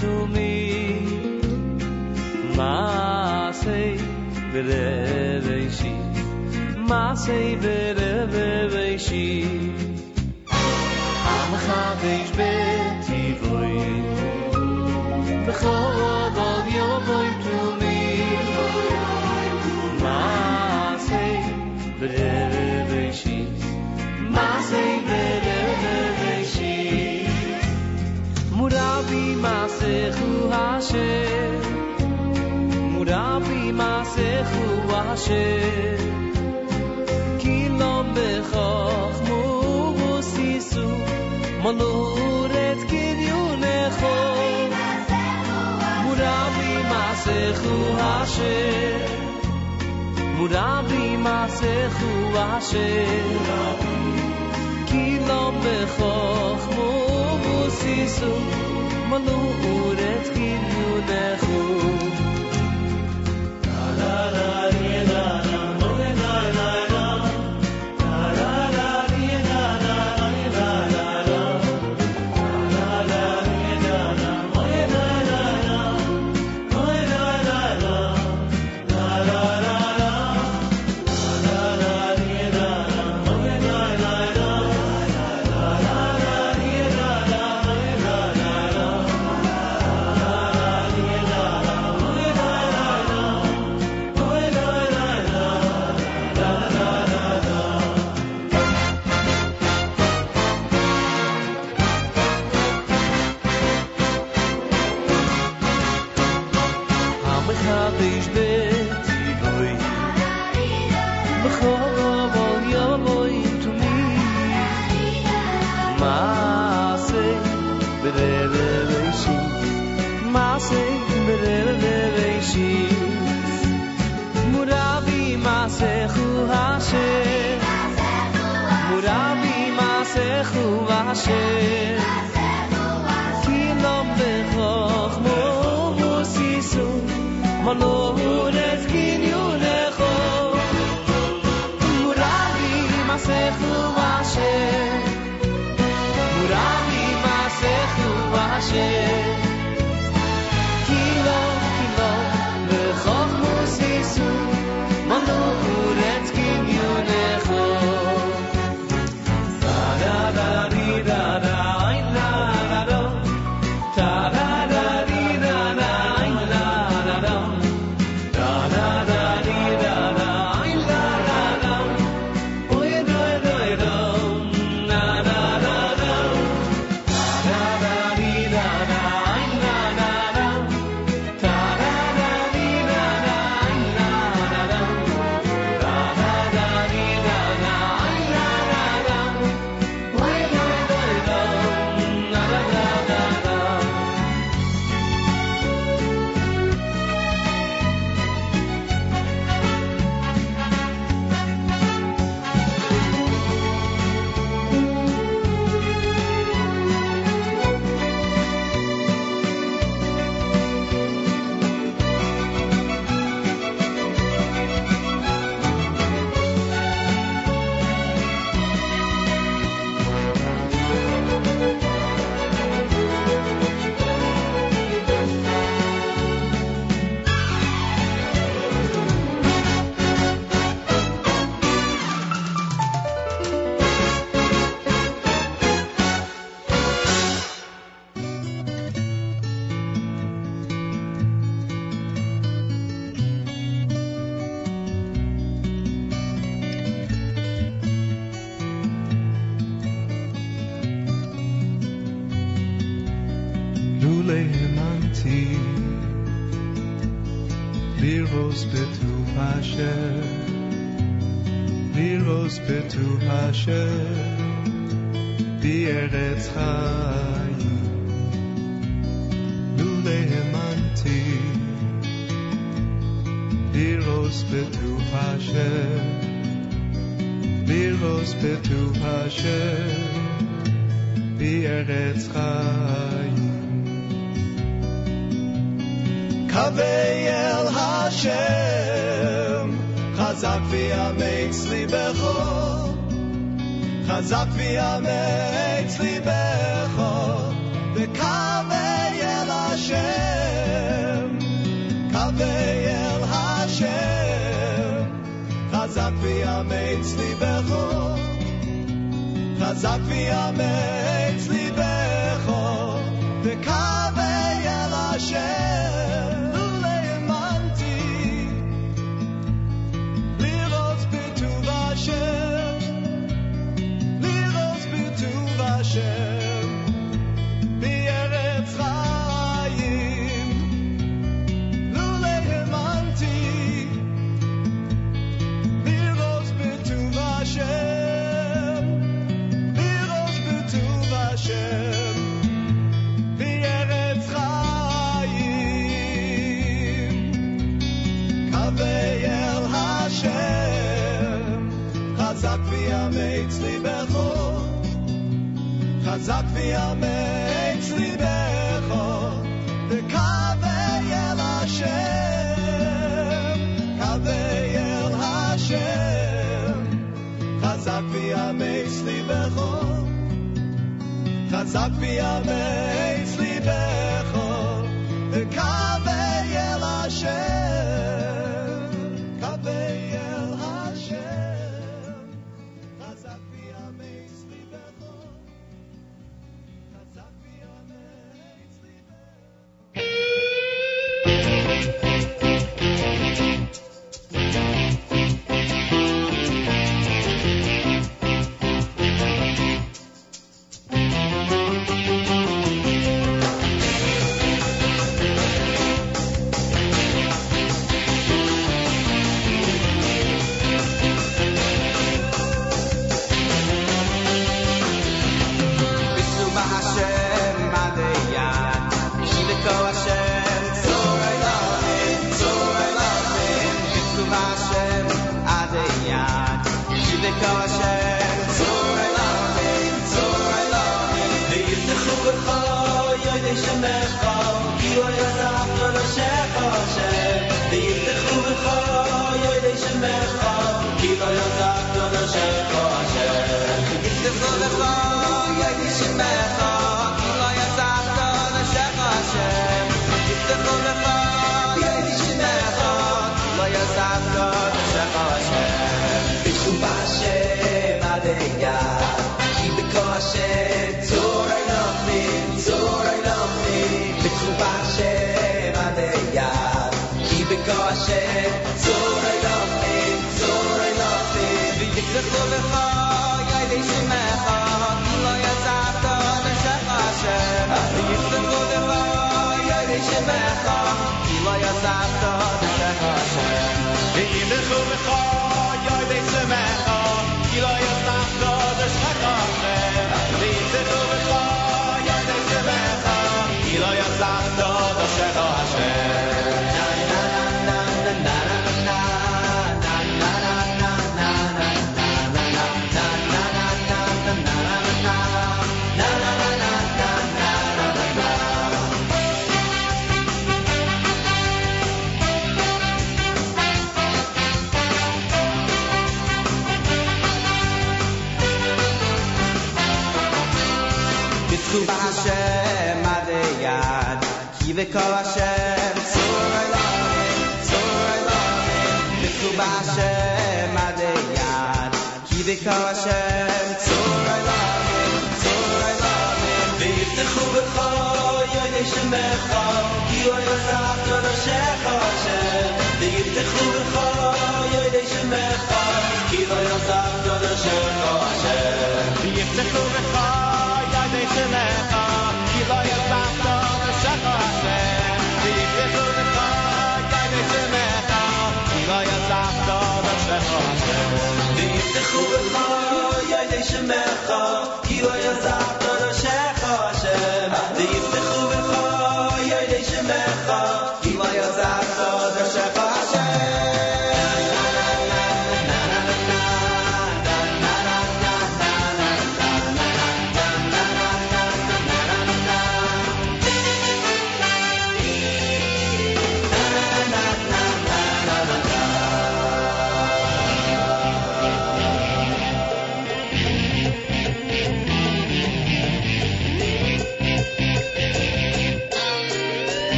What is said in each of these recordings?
to me. Ma say bere shi ma say Dear, that's how.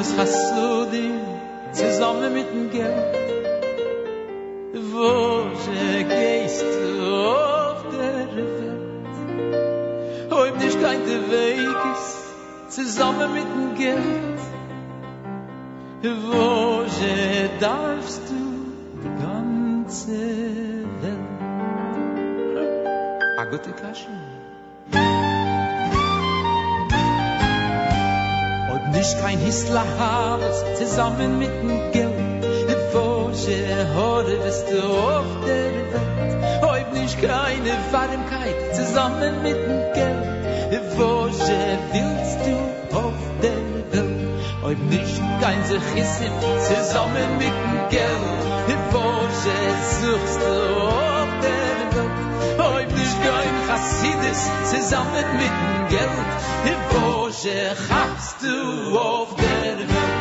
Nicht kein Gemilles Chassudi zusammen mit dem Geld. Wo je geist du auf der Welt? Ob nicht kein der Weg ist zusammen mit dem Geld? Wo je darfst du die ganze Welt? A gute Kasche nicht kein Hissler habest zusammen mit dem Geld Fosche, hore bist du auf der Welt. Heub nicht keine Warmkeit zusammen mit dem Geld. Fosche, willst du auf der Welt. Heub nicht kein Sechissim zusammen mit dem Geld. Fosche, suchst du zammet mit dem Geld, im Vorsche hast du auf der Welt.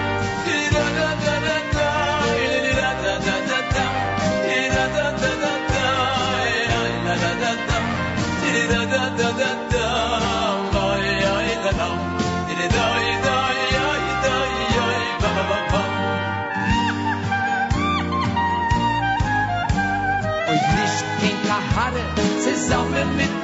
Zusammen mit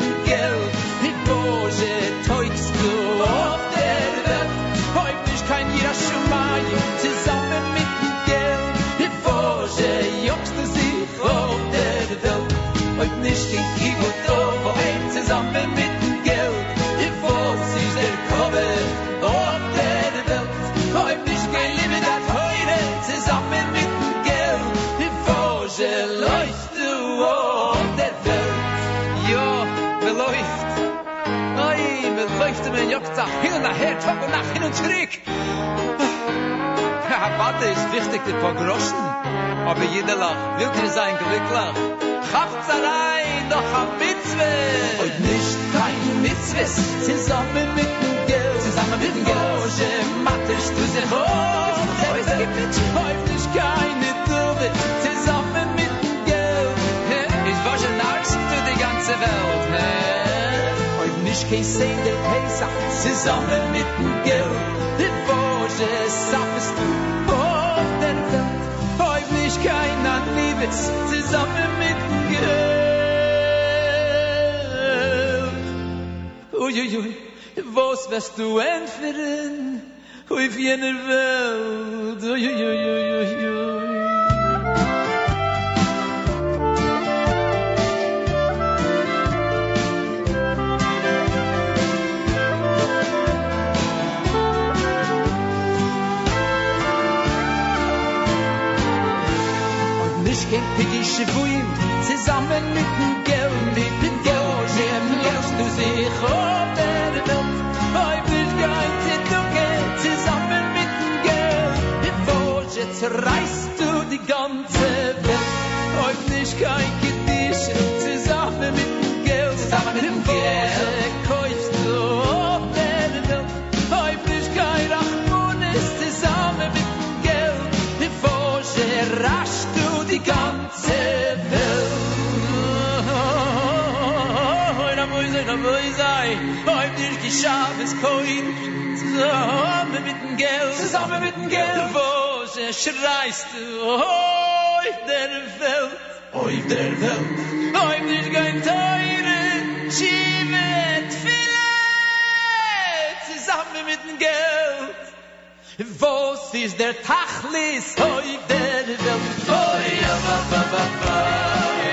juckt da hin und her, Tag und Nacht hin und zurück. Ja, warte, ist wichtig, die paar Groschen. Aber jeder lacht, will dir sein glücklich. Allein, doch am Mitzwe. Und nicht kein Mitzwes, zusammen mit dem Geld. Zusammen mit dem Geld. Oje, mattest du sich hoch. Heute nicht keine Dürre, zusammen mit dem Geld. Ich war schon arzt für die ganze Welt. Nicht kein Sehen der Pesach, zusammen mit dem Geld. Die Boje, sappest du auf der Welt. Heute nicht kein Anliebes, zusammen mit dem Geld. Uiuiui, was wirst du entfernen? Auf jener Welt. Uiuiuiuiui. Buim, zusammen mit dem Geld, mit dem Geld, dem lässt du sich auf der Welt. Heut nicht kein Zittuke, zusammen mit dem Geld, Wosch, jetzt reißt du die ganze Welt. Heut nicht kein heim dir geschaf es koin, zusammen mit dem Geld, zusammen mit dem Geld, wo sie schreist du, oi der Welt, oi der Welt, heim dir kein teure, schiebt viele, zusammen mit dem Geld, Vos is der Tachlis hoy der Welt. Oy, ja, ba, ba, ba,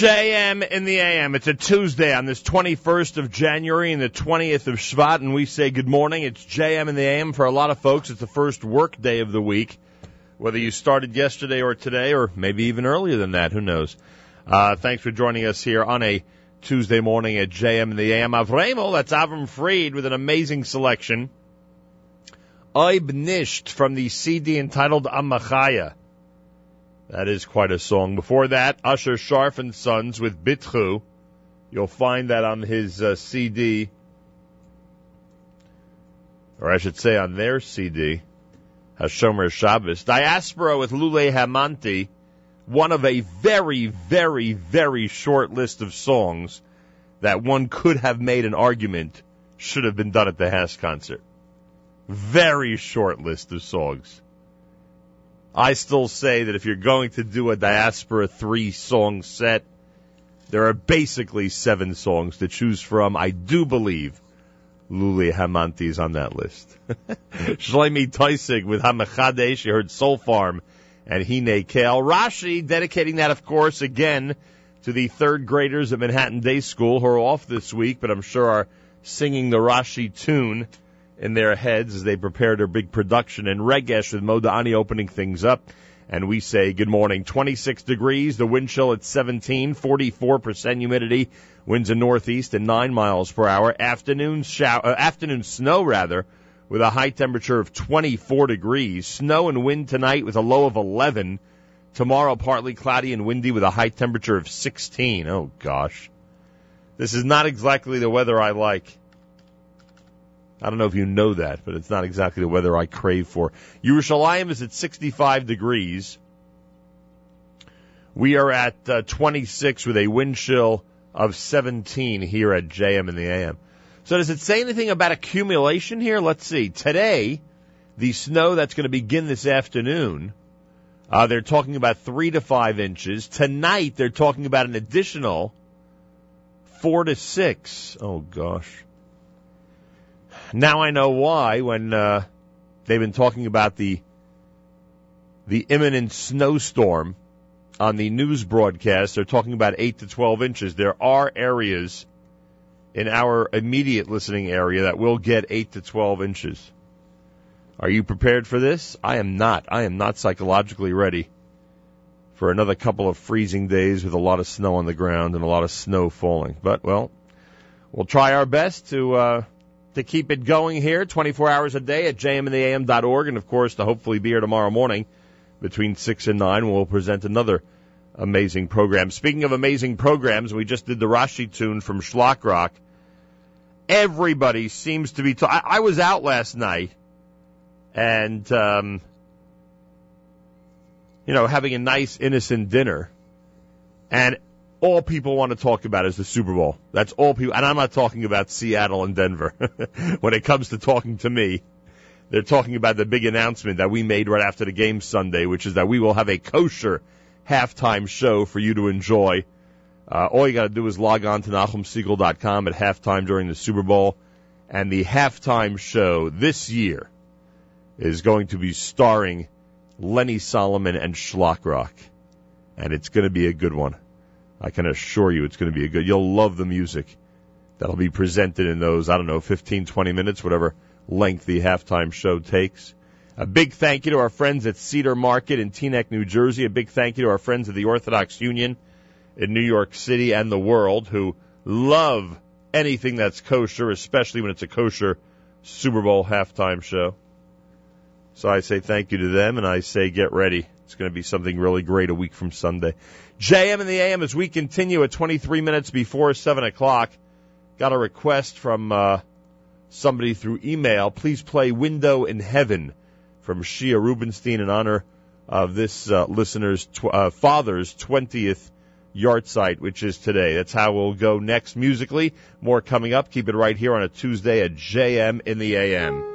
JM in the AM. It's a Tuesday on this 21st of January and the 20th of Shvat, and we say good morning. It's JM in the AM. For a lot of folks, it's the first work day of the week. Whether you started yesterday or today, or maybe even earlier than that, who knows? Uh, thanks for joining us here on a Tuesday morning at JM in the AM. Avremel, that's Avram Fried with an amazing selection. Oib from the CD entitled Amachaya. That is quite a song. Before that, Usher Sharf and Sons with Bitchu. You'll find that on his uh, CD, or I should say on their CD, Hashomer Shabbos. Diaspora with Lule Hamanti, one of a very, very, very short list of songs that one could have made an argument should have been done at the Haas concert. Very short list of songs. I still say that if you're going to do a diaspora three song set, there are basically seven songs to choose from. I do believe Luli Hamanti is on that list. Shlomi Toisig with Hamachadesh, you heard Soul Farm and Hine Kale. Rashi dedicating that, of course, again to the third graders at Manhattan Day School who are off this week, but I'm sure are singing the Rashi tune in their heads as they prepare their big production. And Regesh with Modani opening things up. And we say good morning. 26 degrees, the wind chill at 17, 44% humidity, winds in northeast at 9 miles per hour. Afternoon shower, uh, afternoon snow rather, with a high temperature of 24 degrees. Snow and wind tonight with a low of 11. Tomorrow partly cloudy and windy with a high temperature of 16. Oh gosh. This is not exactly the weather I like. I don't know if you know that, but it's not exactly the weather I crave for. Yerushalayim is at 65 degrees. We are at uh, 26 with a wind chill of 17 here at JM in the AM. So does it say anything about accumulation here? Let's see. Today, the snow that's going to begin this afternoon, uh, they're talking about three to five inches. Tonight, they're talking about an additional four to six. Oh gosh. Now I know why when uh, they've been talking about the the imminent snowstorm on the news broadcast. They're talking about eight to twelve inches. There are areas in our immediate listening area that will get eight to twelve inches. Are you prepared for this? I am not. I am not psychologically ready for another couple of freezing days with a lot of snow on the ground and a lot of snow falling. But well, we'll try our best to uh, to keep it going here 24 hours a day at jmandtheam.org. And of course, to hopefully be here tomorrow morning between 6 and 9, we'll present another amazing program. Speaking of amazing programs, we just did the Rashi tune from Shlock Rock. Everybody seems to be. Ta- I-, I was out last night and, um, you know, having a nice, innocent dinner. And all people want to talk about is the Super Bowl. That's all people, and I'm not talking about Seattle and Denver. when it comes to talking to me, they're talking about the big announcement that we made right after the game Sunday, which is that we will have a kosher halftime show for you to enjoy. Uh, all you got to do is log on to NachumSegal.com at halftime during the Super Bowl, and the halftime show this year is going to be starring Lenny Solomon and Shlock Rock, and it's going to be a good one. I can assure you it's going to be a good. You'll love the music that'll be presented in those, I don't know, 15, 20 minutes, whatever length the halftime show takes. A big thank you to our friends at Cedar Market in Teaneck, New Jersey. A big thank you to our friends at the Orthodox Union in New York City and the world who love anything that's kosher, especially when it's a kosher Super Bowl halftime show. So I say thank you to them and I say get ready. It's going to be something really great a week from Sunday. JM and the AM as we continue at 23 minutes before 7 o'clock. Got a request from uh, somebody through email. Please play Window in Heaven from Shia Rubenstein in honor of this uh, listener's tw- uh, father's 20th yahrzeit, which is today. That's how we'll go next musically. More coming up. Keep it right here on a Tuesday at JM in the AM.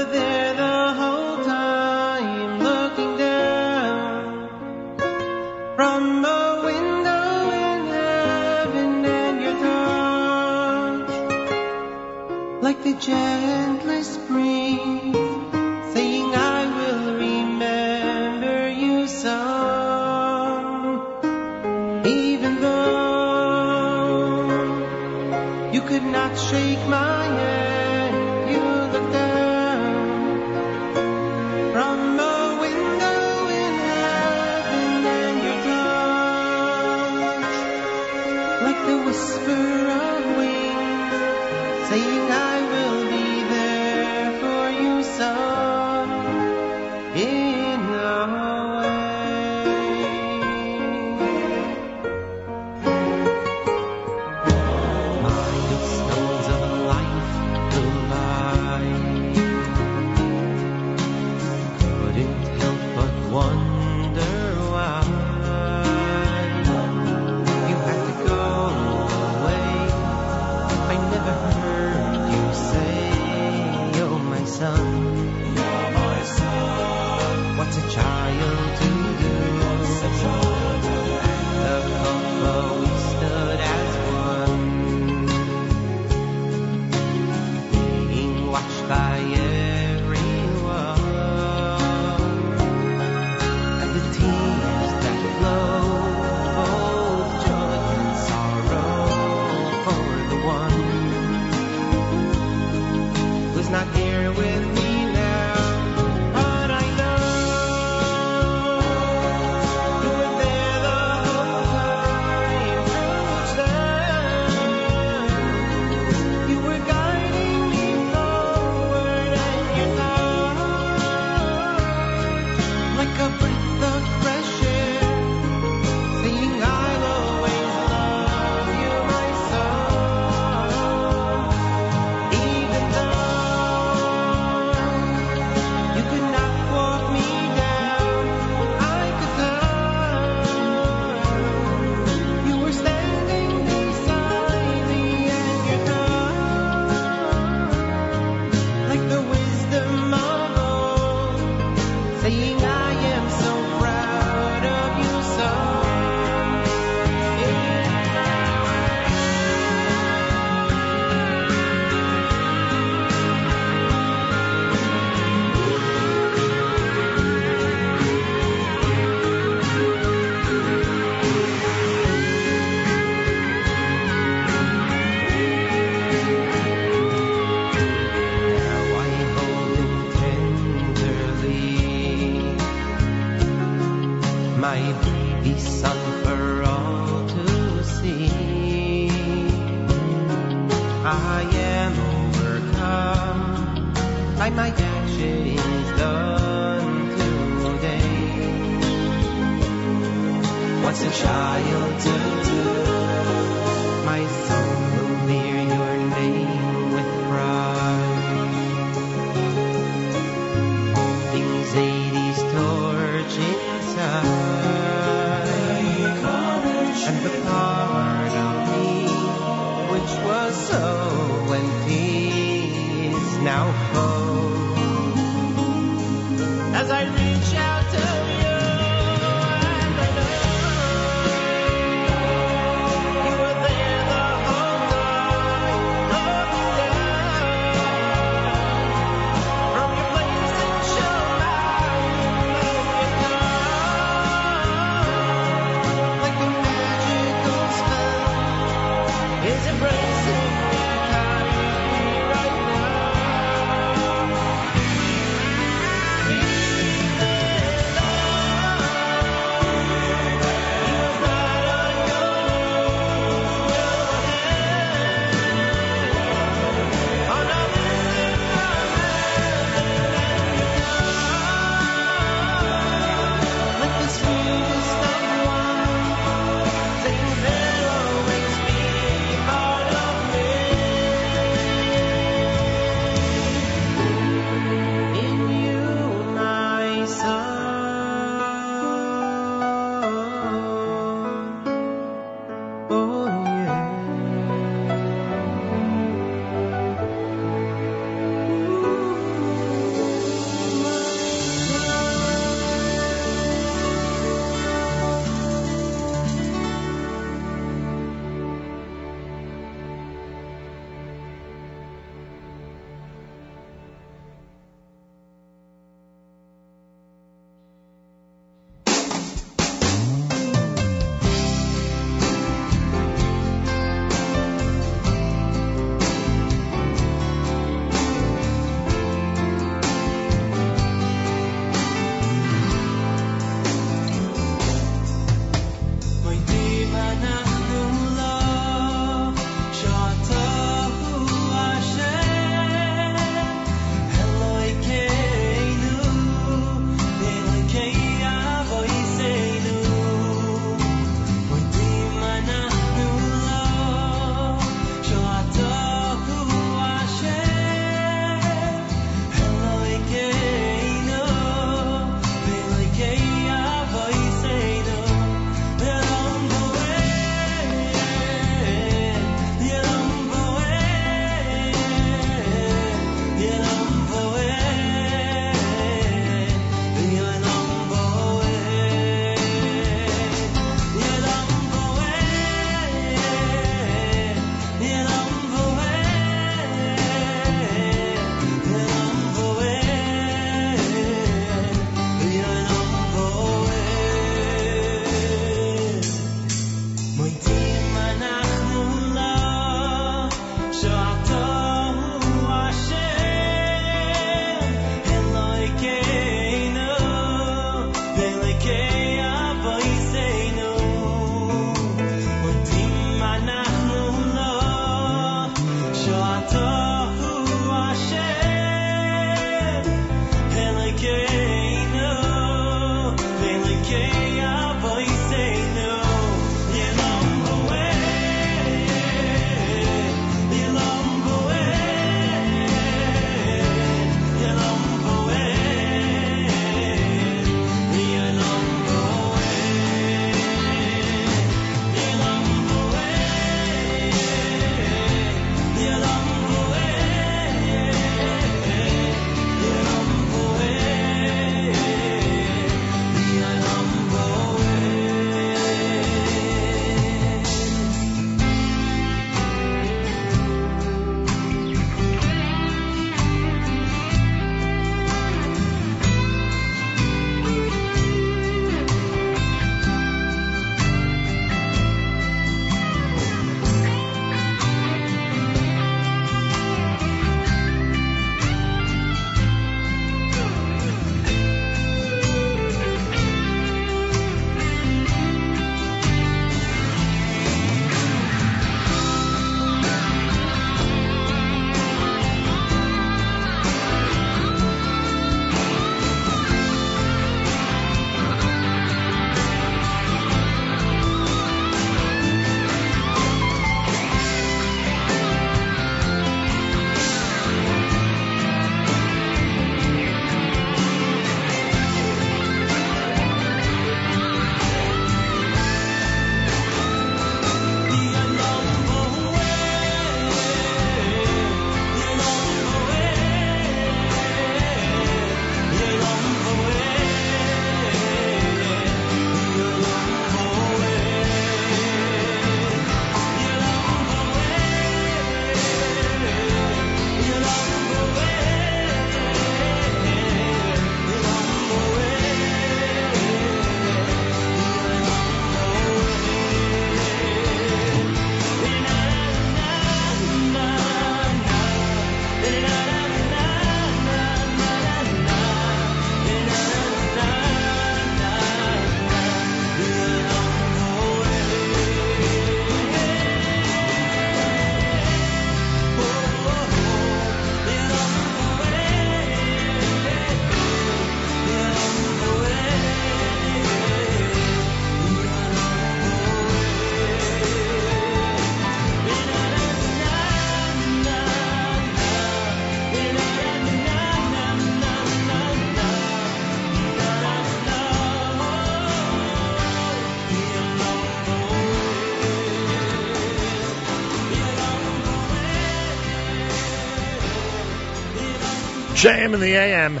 JM in the AM.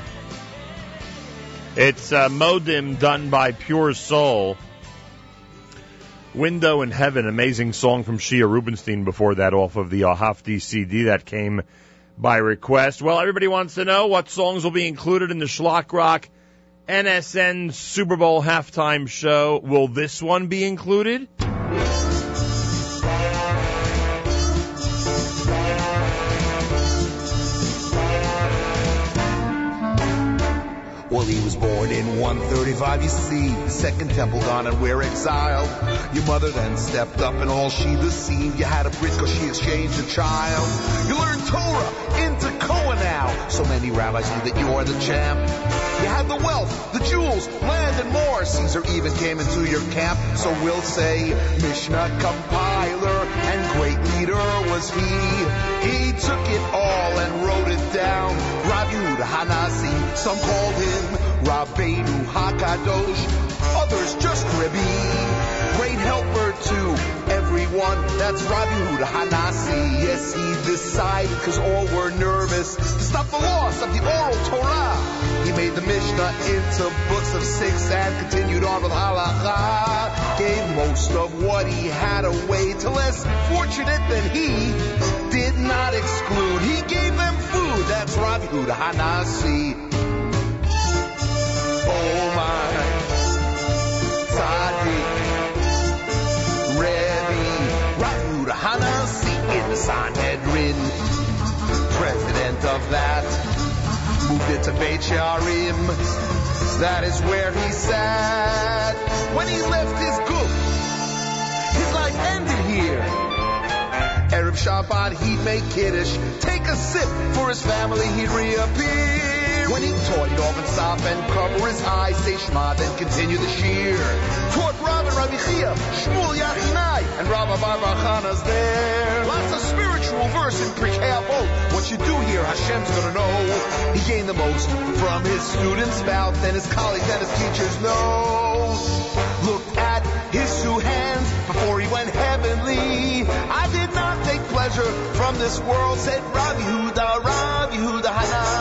It's uh, Modim done by Pure Soul. Window in Heaven, amazing song from Shia Rubenstein before that off of the Ahafti CD that came by request. Well, everybody wants to know what songs will be included in the Shlock Rock NSN Super Bowl halftime show. Will this one be included? Born in 135, you see. Second temple gone and we're exiled. Your mother then stepped up and all she deceived. You had a brit cause she exchanged a child. You learned Torah into Koa now. So many rabbis knew that you're the champ. You had the wealth, the jewels, land and more. Caesar even came into your camp. So we'll say Mishnah compiler and great leader was he. He took it all and wrote it down. Yehuda Hanasi, some called him Rabbeinu Hakadosh, others just Rebbe. Great helper to everyone. That's Rabbi Yehuda Hanasi. Yes, he decided because all were nervous to stop the loss of the oral Torah. He made the Mishnah into books of six and continued on with halacha. Gave most of what he had away to less fortunate than he. Did not exclude. He gave them food. That's Rabbi Yehuda Hanasi. Oh my, Sanhedrin, president of that, moved it to Beit Shearim. That is where he sat when he left his group. His life ended here. Erev Shabbat, he'd make Kiddush, take a sip for his family, he'd reappear. When he taught, he'd often stop and cover his eyes, say Shema, then continue the shear. Taught Rav Rabbi Chia, Shmuel Yachinai, and Rabbi Barbachana's there. Spiritual Pirkei. What you do here, Hashem's gonna know. He gained the most from his students' mouth and his colleagues and his teachers' nose. Looked at his two hands before he went heavenly. I did not take pleasure from this world, said Rav Huda, Rav Huda Hana,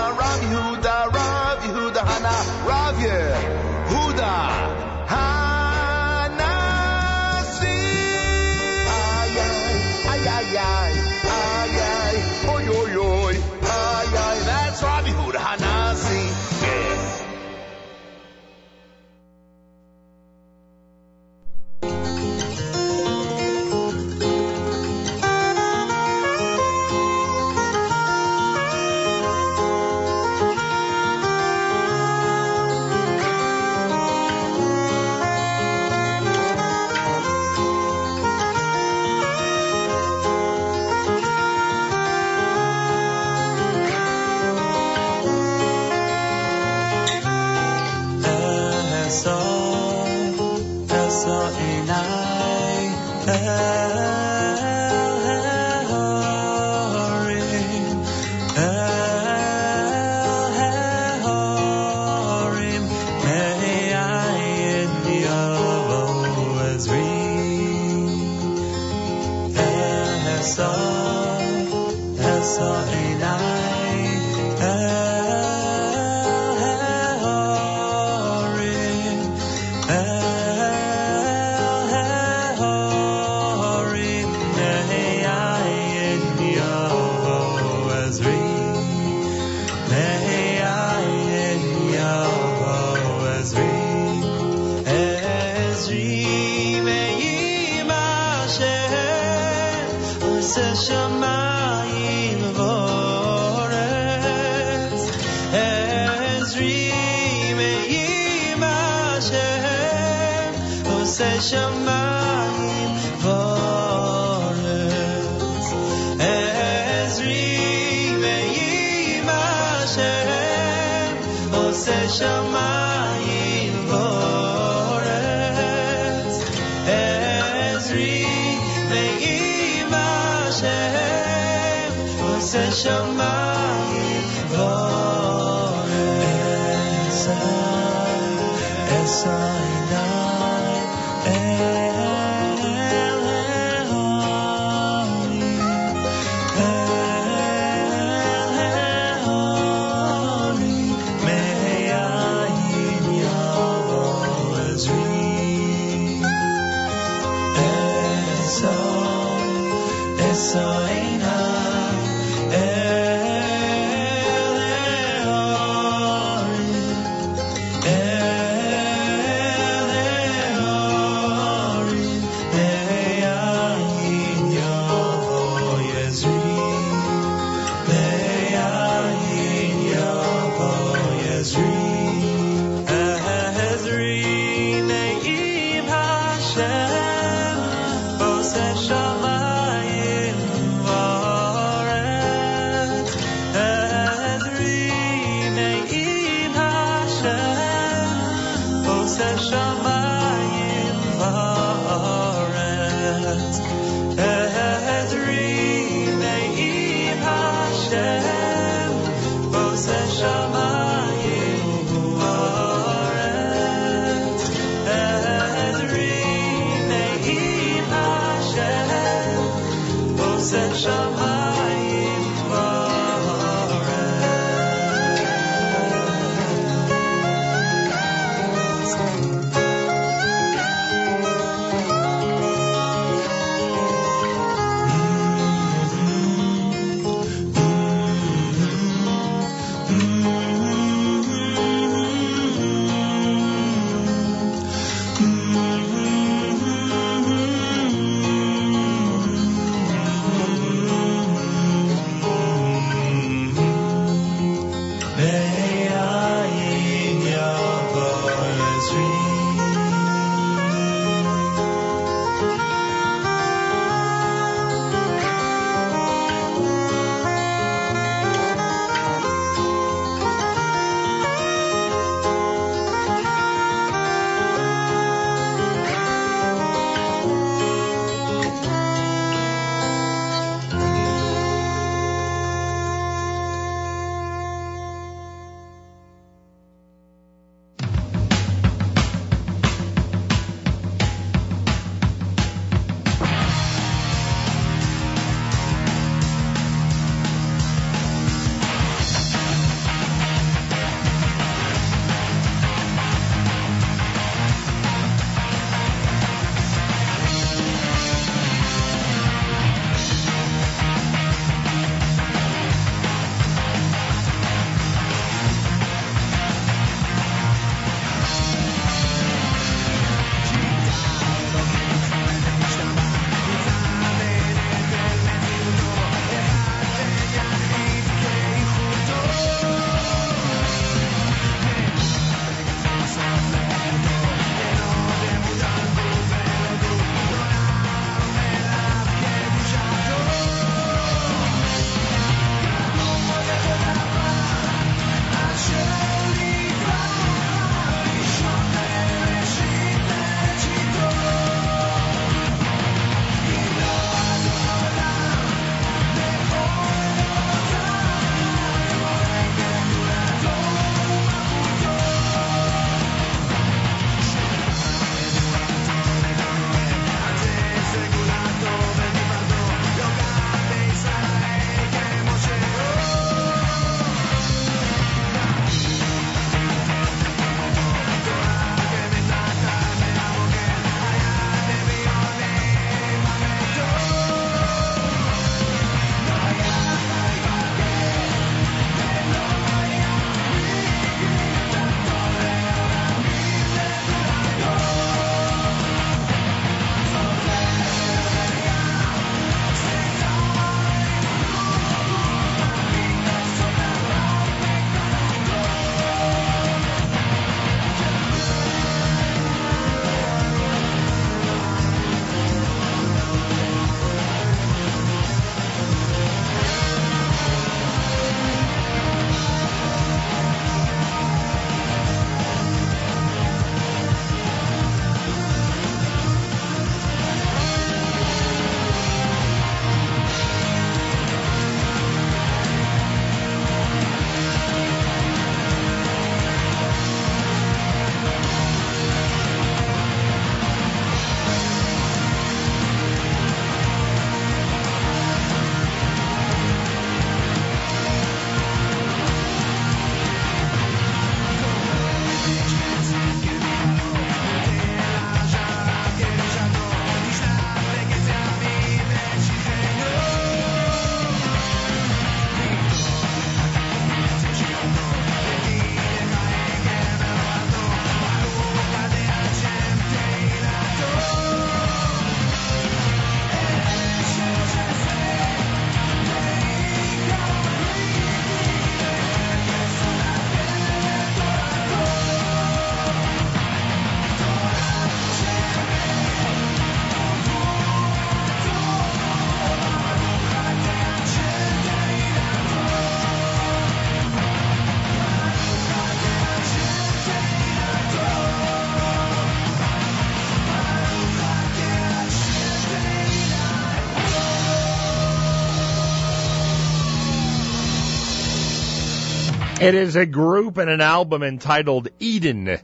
It is a group and an album entitled Eden,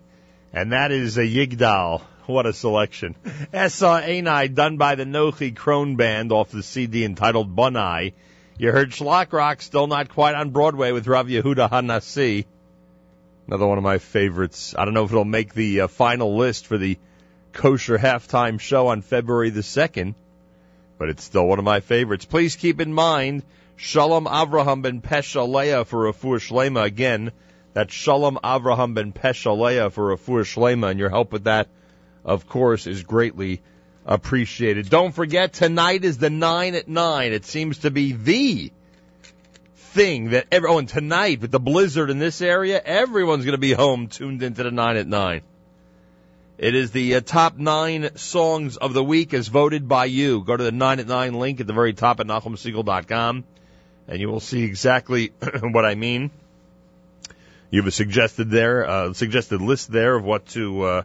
and that is a Yigdal. What a selection. Essa Einai, done by the Nochi Krohn Band off the CD entitled Bunai. You heard Shlock Rock, still not quite on Broadway with Rav Yehuda Hanassi. Another one of my favorites. I don't know if it'll make the uh, final list for the kosher halftime show on February the 2nd, but it's still one of my favorites. Please keep in mind, Shalom Avraham ben Pesha Leah for Refuah Shlema. Again, that's Shalom Avraham ben Pesha Leah for Refuah Shlema, and your help with that, of course, is greatly appreciated. Don't forget, tonight is the 9 at 9. It seems to be the thing that every, oh, tonight with the blizzard in this area, everyone's going to be home tuned into the 9 at 9. It is the uh, top nine songs of the week as voted by you. Go to the 9 at 9 link at the very top at NachumSegal.com and you will see exactly what I mean. You have a suggested there, uh, suggested list there of what to uh,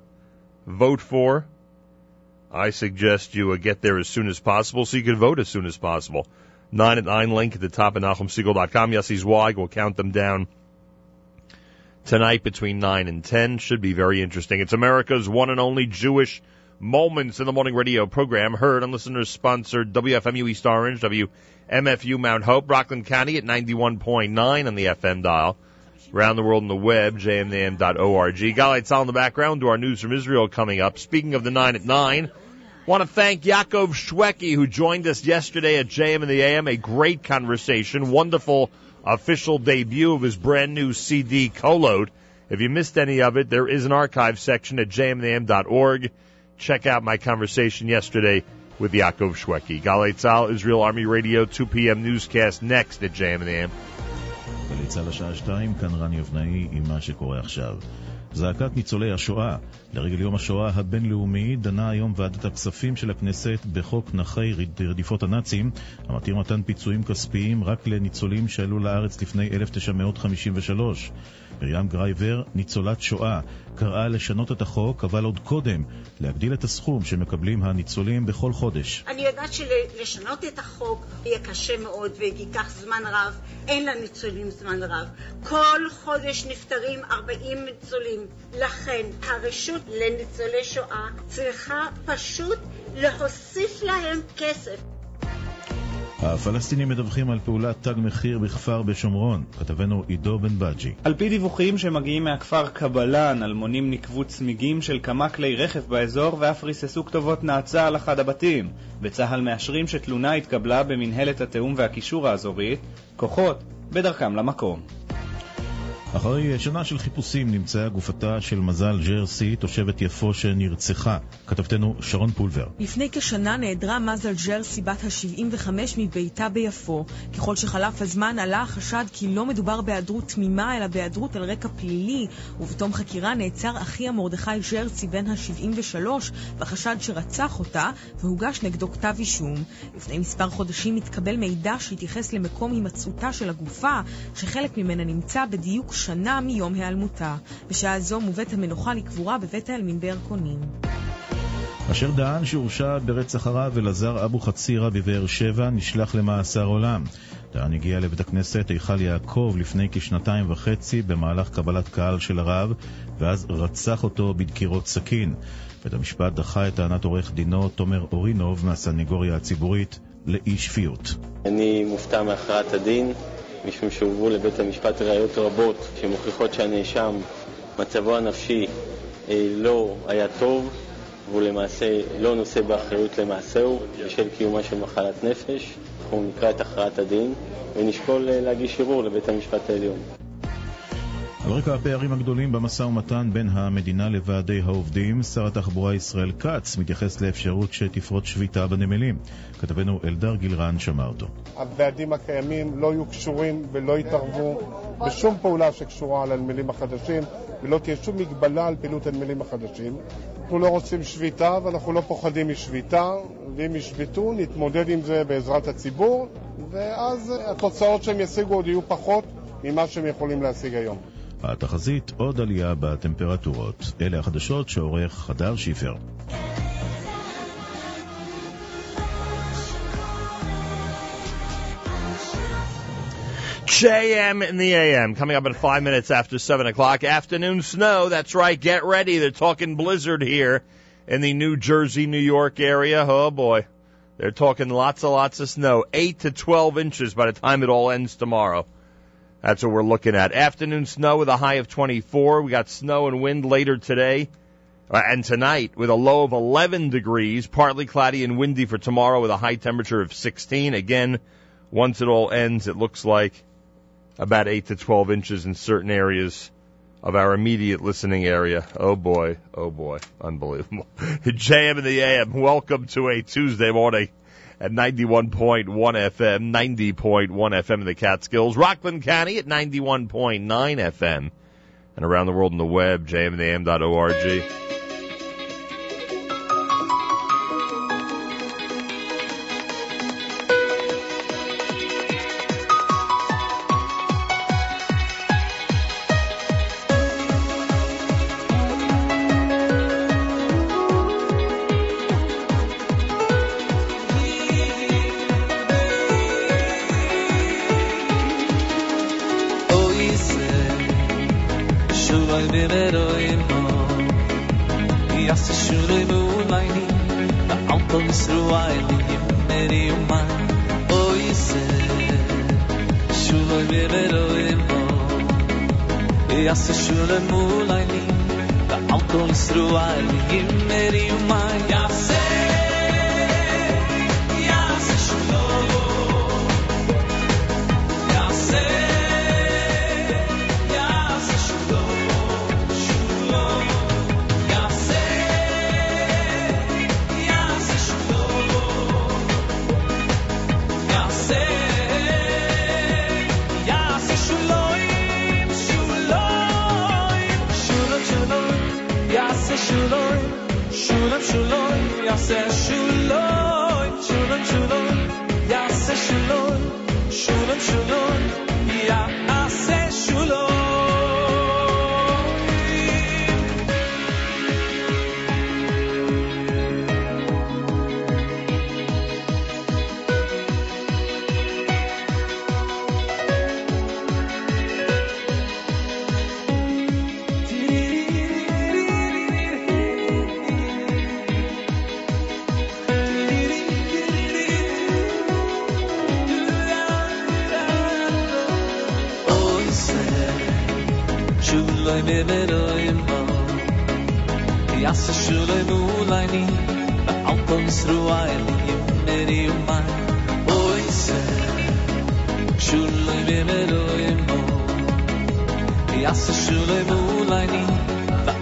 vote for. I suggest you uh, get there as soon as possible so you can vote as soon as possible. 9 at 9 link at the top of NachumSegal.com. Yossi Zweig will count them down tonight between 9 and 10. Should be very interesting. It's America's one and only Jewish Moments in the Morning radio program heard on listeners sponsored WFMU East Orange, WMFU Mount Hope, Rockland County at 91.9 on the FM dial. Around the world on the web, jmintheam.org. Galei Tzahal in the background to our news from Israel coming up. Speaking of the 9 at 9, want to thank Yaakov Shwekey who joined us yesterday at JM and the AM. A great conversation, wonderful official debut of his brand new CD Kolot. If you missed any of it, there is an archive section at jmintheam.org. Check out my conversation yesterday with Yaakov Shweki. Galei Tzal, Israel Army Radio, 2 p.m. newscast next at JM and AM. גלי צה"ל השעה שתיים, כאן רני אבנאי עם מה שקורה עכשיו. זעקת ניצולי השואה. לרגל יום השואה הבינלאומי דנה היום ועדת הכספים של הכנסת בחוק נכי רדיפות הנאצים, המתיר מתן פיצויים כספיים רק לניצולים שעלו לארץ לפני 1953. מרים גרייבר, ניצולת שואה, קראה לשנות את החוק, אבל עוד קודם להגדיל את הסכום שמקבלים הניצולים בכל חודש. אני יודעת שלשנות את החוק יהיה קשה מאוד וייקח זמן רב, אין לניצולים זמן רב. כל חודש נפטרים 40 ניצולים. לכן הרשות לניצולי שואה צריכה פשוט להוסיף להם כסף. הפלסטינים מדווחים על פעולת תג מחיר בכפר בשומרון. כתבנו עידו בן בג'י. על פי דיווחים שמגיעים מהכפר קבלן, אלמונים נקבו צמיגים של כמה כלי רכב באזור ואף ריססו כתובות נאצה על אחד הבתים. בצה"ל מאשרים שתלונה התקבלה במנהלת התיאום והקישור האזורית, כוחות בדרכם למקום. אחרי שנה של חיפושים נמצאה גופתה של מזל ג'רסי, תושבת יפו שנרצחה. כתבתנו שרון פולבר. לפני כשנה נעדרה מזל ג'רסי בת ה-75 מביתה ביפו. ככל שחלף הזמן עלה החשד כי לא מדובר בהיעדרות תמימה, אלא בהיעדרות על רקע פלילי, ובתום חקירה נעצר אחיה מרדכי ג'רסי בן ה-73 בחשד שרצח אותה, והוגש נגדו כתב אישום. לפני מספר חודשים התקבל מידע שהתייחס למקום הימצאותה של הגופה, שחלק ממנה נמצא בדיוק שנה מיום היעלמותה. בשעה זו מובאת המנוחה לקבורה בבית העלמין בירקונים. אשר דהן שהורשע ברצח הרב אלעזר אבו חצירה בבאר שבע נשלח למאסר עולם. דהן הגיע לבית הכנסת היכל יעקב לפני כשנתיים וחצי במהלך קבלת קהל של הרב, ואז רצח אותו בדקירות סכין. בית המשפט דחה את טענת עורך דינו תומר אורינוב מהסנגוריה הציבורית לאי שפיות. אני מופתע מהכרעת הדין. משום שהובאו לבית המשפט ראיות רבות שמוכיחות שהנאשם, מצבו הנפשי אה, לא היה טוב, והוא למעשה לא נושא באחריות למעשהו בשל קיומה של מחלת נפש. אנחנו נקרא את הכרעת הדין ונשקול אה, להגיש ערעור לבית המשפט העליון. על רקע הפערים הגדולים במשא ומתן בין המדינה לוועדי העובדים, שר התחבורה ישראל כץ מתייחס לאפשרות שתפרוץ שביתה בנמלים. כתבנו אלדר גילרן שמע אותו. הוועדים הקיימים לא יהיו קשורים ולא יתערבו בשום פעולה שקשורה לנמלים החדשים ולא תהיה שום מגבלה על פעילות הנמלים החדשים. אנחנו לא רוצים שביתה ואנחנו לא פוחדים משביתה, ואם ישבתו נתמודד עם זה בעזרת הציבור, ואז התוצאות שהם ישיגו עוד יהיו פחות ממה שהם יכולים להשיג היום. התחזית עוד עלייה בטמפרטורות. אלה החדשות שעורך חדר שיפר. JM in the AM coming up in five minutes after seven o'clock. Afternoon snow. That's right. Get ready. They're talking blizzard here in the New Jersey, New York area. Oh boy. They're talking lots and lots of snow. Eight to twelve inches by the time it all ends tomorrow. That's what we're looking at. Afternoon snow with a high of 24. We got snow and wind later today uh, and tonight with a low of 11 degrees. Partly cloudy and windy for tomorrow with a high temperature of 16. Again, once it all ends, it looks like about 8 to 12 inches in certain areas of our immediate listening area. Oh boy, oh boy, unbelievable. JM in the AM, welcome to a Tuesday morning at 91.1 FM, 90.1 FM in the Catskills, Rockland County at 91.9 FM, and around the world on the web, jmintheam.org.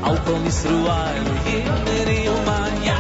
Au comis e eu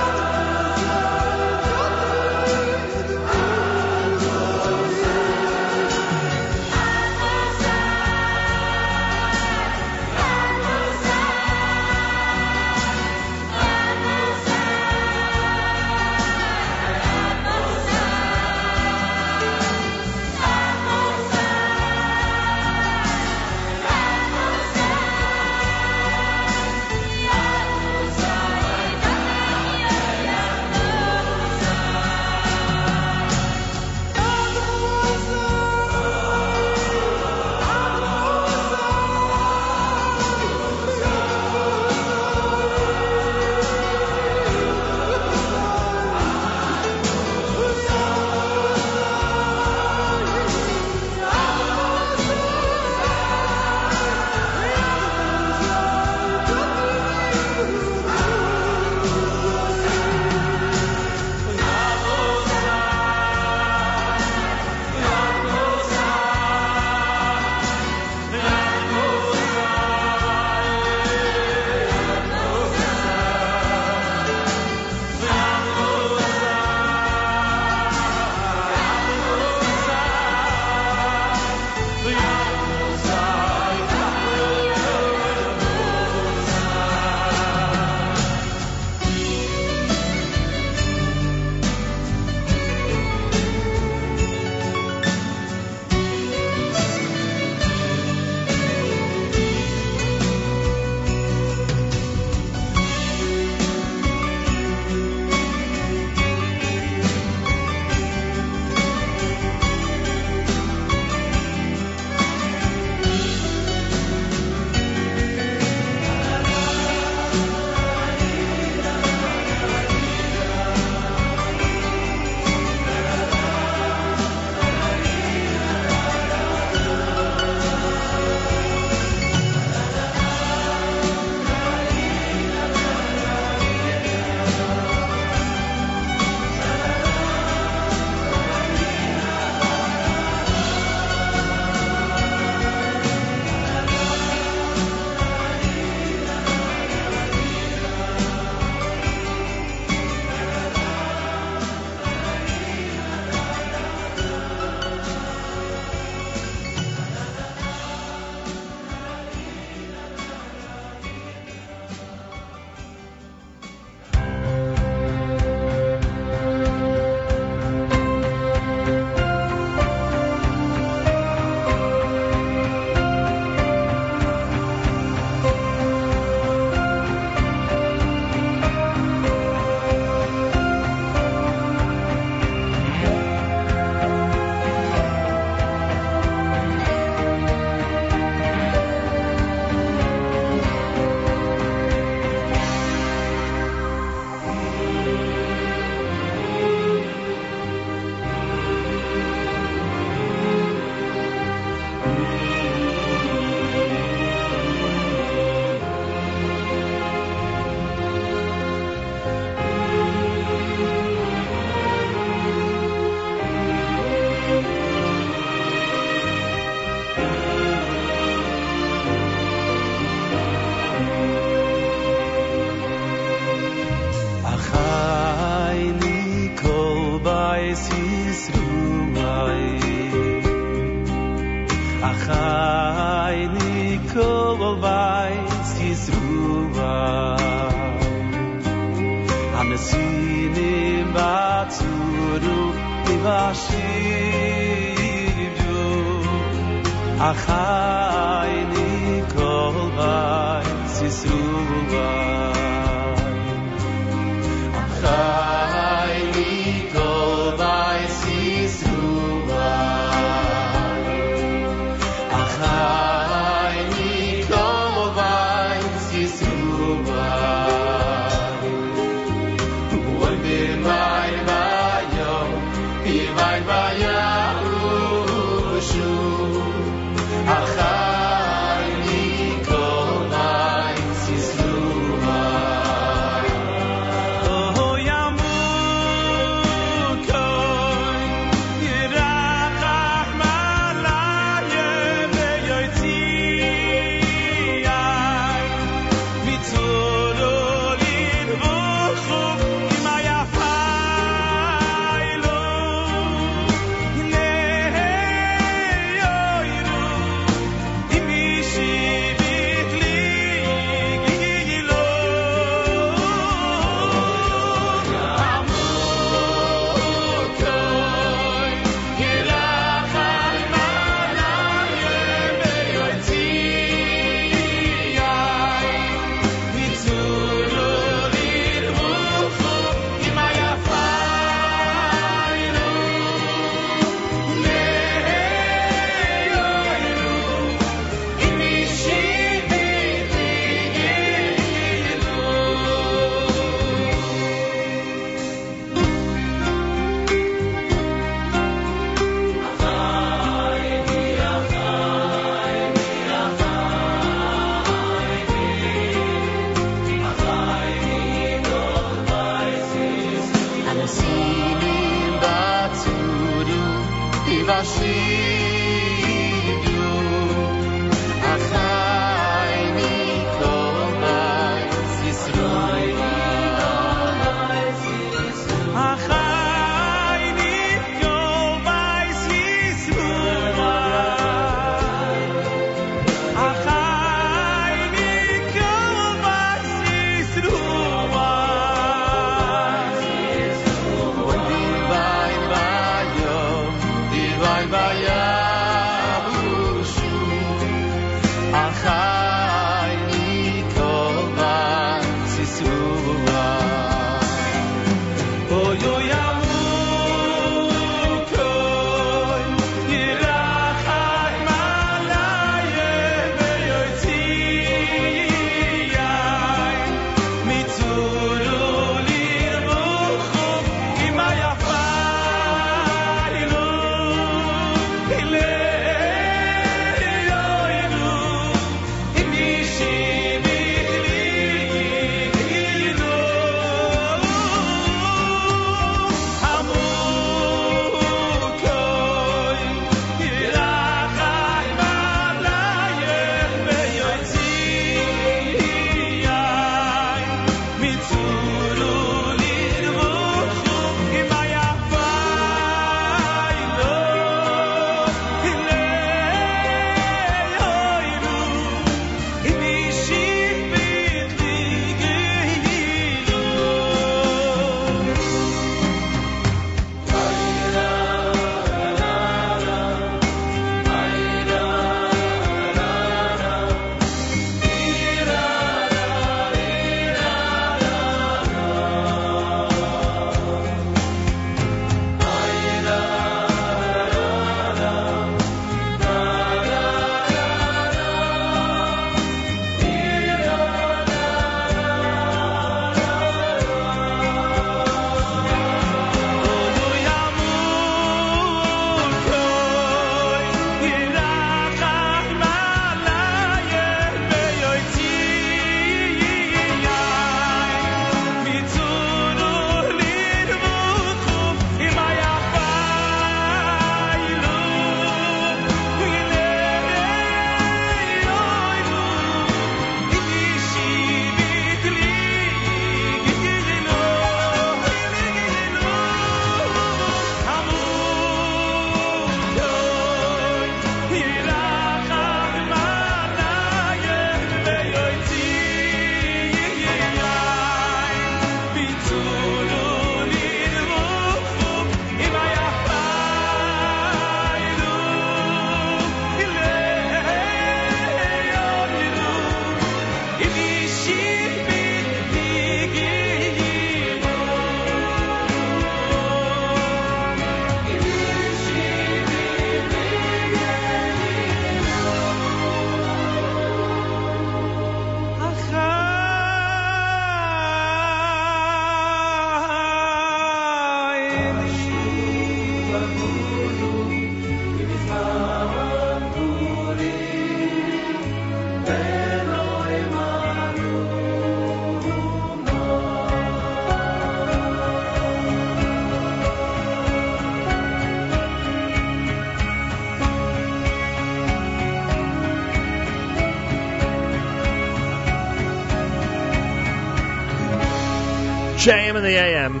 JM and the AM.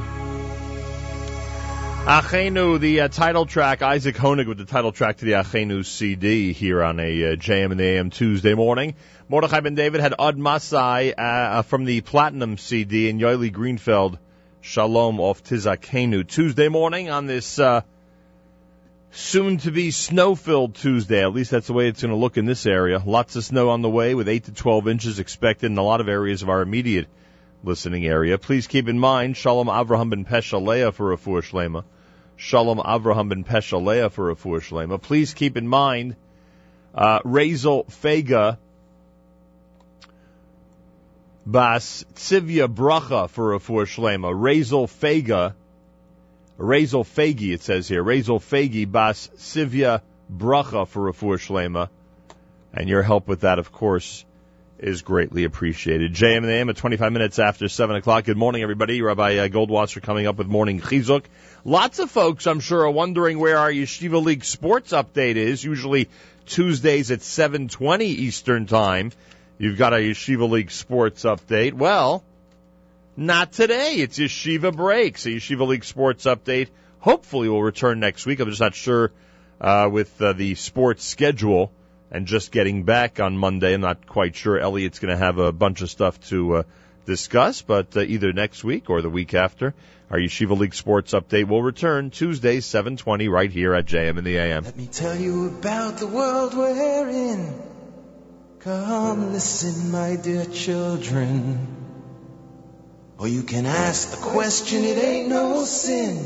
Achenu, the uh, title track, Isaac Honig with the title track to the Achenu CD here on a uh, JM and the AM Tuesday morning. Mordechai Ben David had Ud Masai uh, from the Platinum CD and Yoeli Greenfeld, Shalom off Tizakenu. Tuesday morning on this uh, soon to be snow filled Tuesday. At least that's the way it's going to look in this area. Lots of snow on the way with 8 to 12 inches expected in a lot of areas of our immediate listening area. Please keep in mind Shalom Avraham ben Peshalea for a Shlema. Shalom Avraham ben Peshalea for a Shlema. Please keep in mind uh, Razel Fega Bas Tzivya Bracha for a Shlema. Razel Fega Razel Fegi, it says here. Razel Fegi Bas Tzivya Bracha for Refuah Shlema. And your help with that, of course, is greatly appreciated. JM and AM at 25 minutes after 7 o'clock. Good morning, everybody. Rabbi uh, Goldwasser coming up with Morning Chizuk. Lots of folks, I'm sure, are wondering where our Yeshiva League sports update is. Usually Tuesdays at 7.20 Eastern Time. You've got a Yeshiva League sports update. Well, not today. It's Yeshiva breaks. A Yeshiva League sports update hopefully will return next week. I'm just not sure uh, with uh, the sports schedule and just getting back on Monday. I'm not quite sure. Elliot's going to have a bunch of stuff to uh, discuss, but uh, either next week or the week after, our Yeshiva League sports update will return Tuesday, 7:20, right here at JM in the AM. Let me tell you about the world we're in. Come listen, my dear children. Or you can ask the question, it ain't no sin.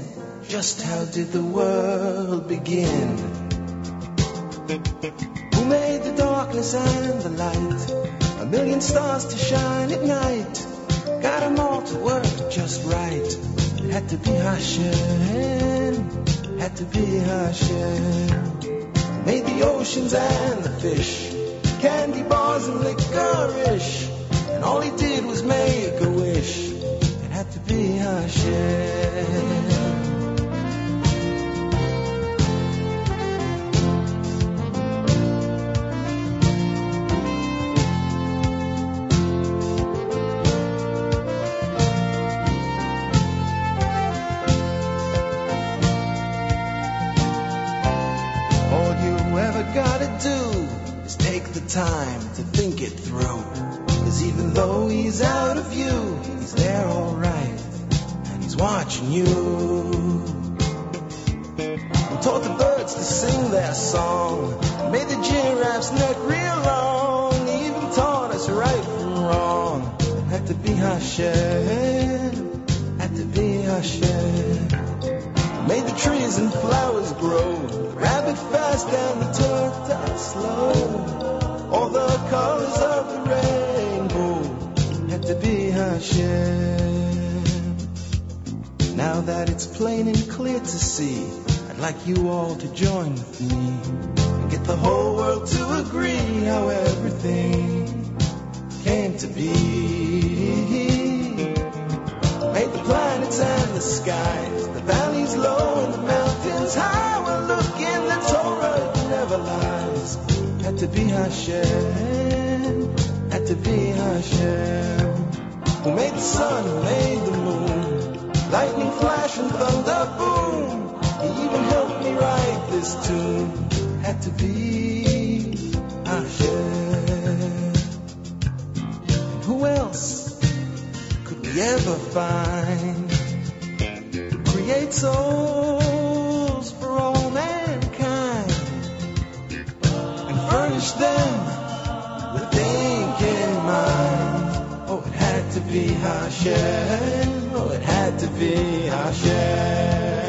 Just how did the world begin? Who made the darkness and the light? A million stars to shine at night. Got 'em all to work just right. Had to be Hashem. Had to be Hashem. Made the oceans and the fish. Candy bars and licorice. And all he did was make a wish. It had to be Hashem. Through. Cause even though he's out of view, he's there alright. And he's watching you. He taught the birds to sing their song. Made the giraffe's neck real long. He even taught us right from wrong. Had to be Hashem. Had to be Hashem. Made the trees and flowers grow. Rabbit fast and the tortoise slow. All the colors of the rainbow had to be Hashem. Now that it's plain and clear to see, I'd like you all to join with me and get the whole world to agree how everything came to be. Made the planets and the skies, the valleys low and the mountains high. Well, look in the Torah, never lies. Had to be Hashem, had to be Hashem. Who made the sun, who made the moon, lightning flash and thunder boom. He even helped me write this tune. Had to be Hashem. And who else? could we ever find to create souls and furnish them with thinking mind? Oh, it had to be Hashem. Oh, it had to be Hashem.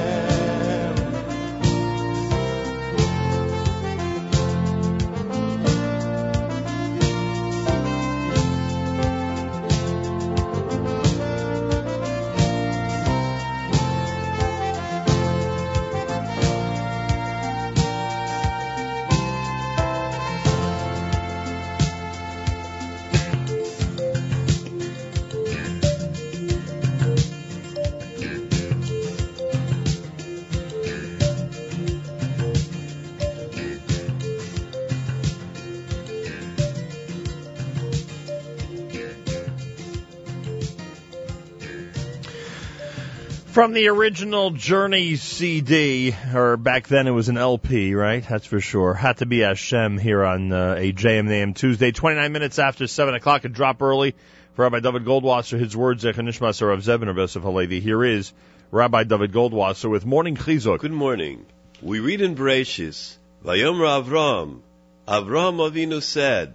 From the original Journey CD, or back then it was an LP, right? That's for sure. Had to be Hashem here on uh, a JM Tuesday, 29 minutes after 7 o'clock, a drop early for Rabbi David Goldwasser. His words, Zechanishmas of of Esef Halevi. Here is Rabbi David Goldwasser with Morning Chizuk. Good morning. We read in Bereshis, Vayomra Avram, Avram Avinu said,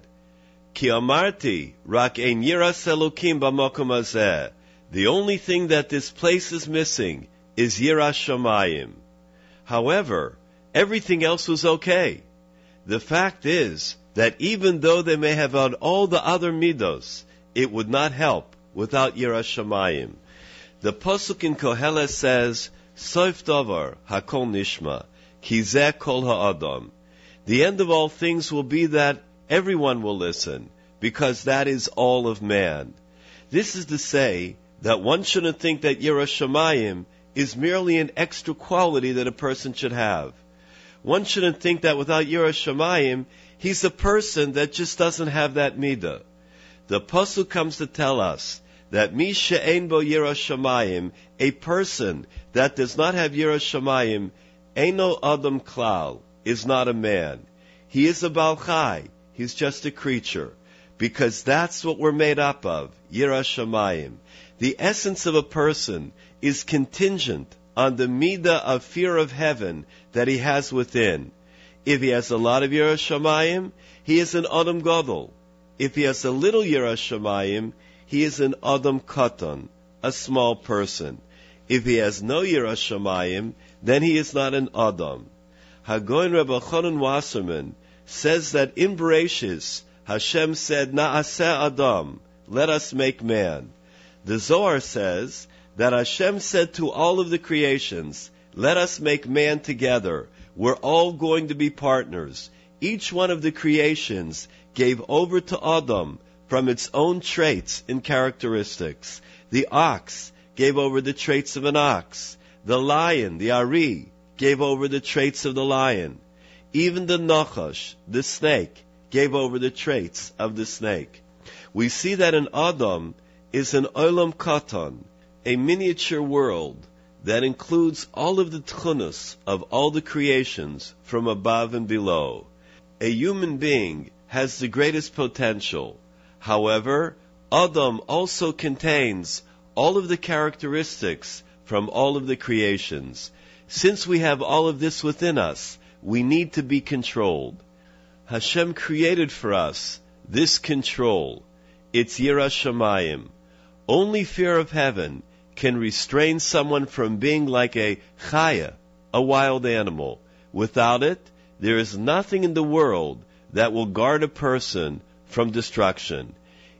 Ki amarti, rak ein yiras Elokim b'makom. The only thing that this place is missing is Yiras Shamayim. However, everything else was okay. The fact is that even though they may have had all the other midos, it would not help without Yiras Shamayim. The Pasuk in Koheles says, Soif Davar, Hakol Nishma, Kizeh Kol Ha'adam. The end of all things will be that everyone will listen, because that is all of man. This is to say that one shouldn't think that Yiras Shamayim is merely an extra quality that a person should have. One shouldn't think that without Yiras Shamayim, he's a person that just doesn't have that midah. The pasuk comes to tell us that mi she'ein bo Yiras Shamayim, a person that does not have Yiras Shamayim, eino adam klal, is not a man. He is a balchai. He's just a creature. Because that's what we're made up of, Yiras Shamayim. The essence of a person is contingent on the midah of fear of heaven that he has within. If he has a lot of Yiras Shamayim, he is an Adam Gadol. If he has a little Yiras Shamayim, he is an Adam Katan, a small person. If he has no Yiras Shamayim, then he is not an Adam. Hagoin Reb Elchonon Wasserman says that in Bereshis, Hashem said, Na'aseh Adam, let us make man. The Zohar says that Hashem said to all of the creations, let us make man together. We're all going to be partners. Each one of the creations gave over to Adam from its own traits and characteristics. The ox gave over the traits of an ox. The lion, the Ari, gave over the traits of the lion. Even the Nachash, the snake, gave over the traits of the snake. We see that in Adam is an Olam Katan, a miniature world that includes all of the tchunas of all the creations from above and below. A human being has the greatest potential. However, Adam also contains all of the characteristics from all of the creations. Since we have all of this within us, we need to be controlled. Hashem created for us this control. It's Yiras Shamayim. Only fear of heaven can restrain someone from being like a chaya, a wild animal. Without it, there is nothing in the world that will guard a person from destruction.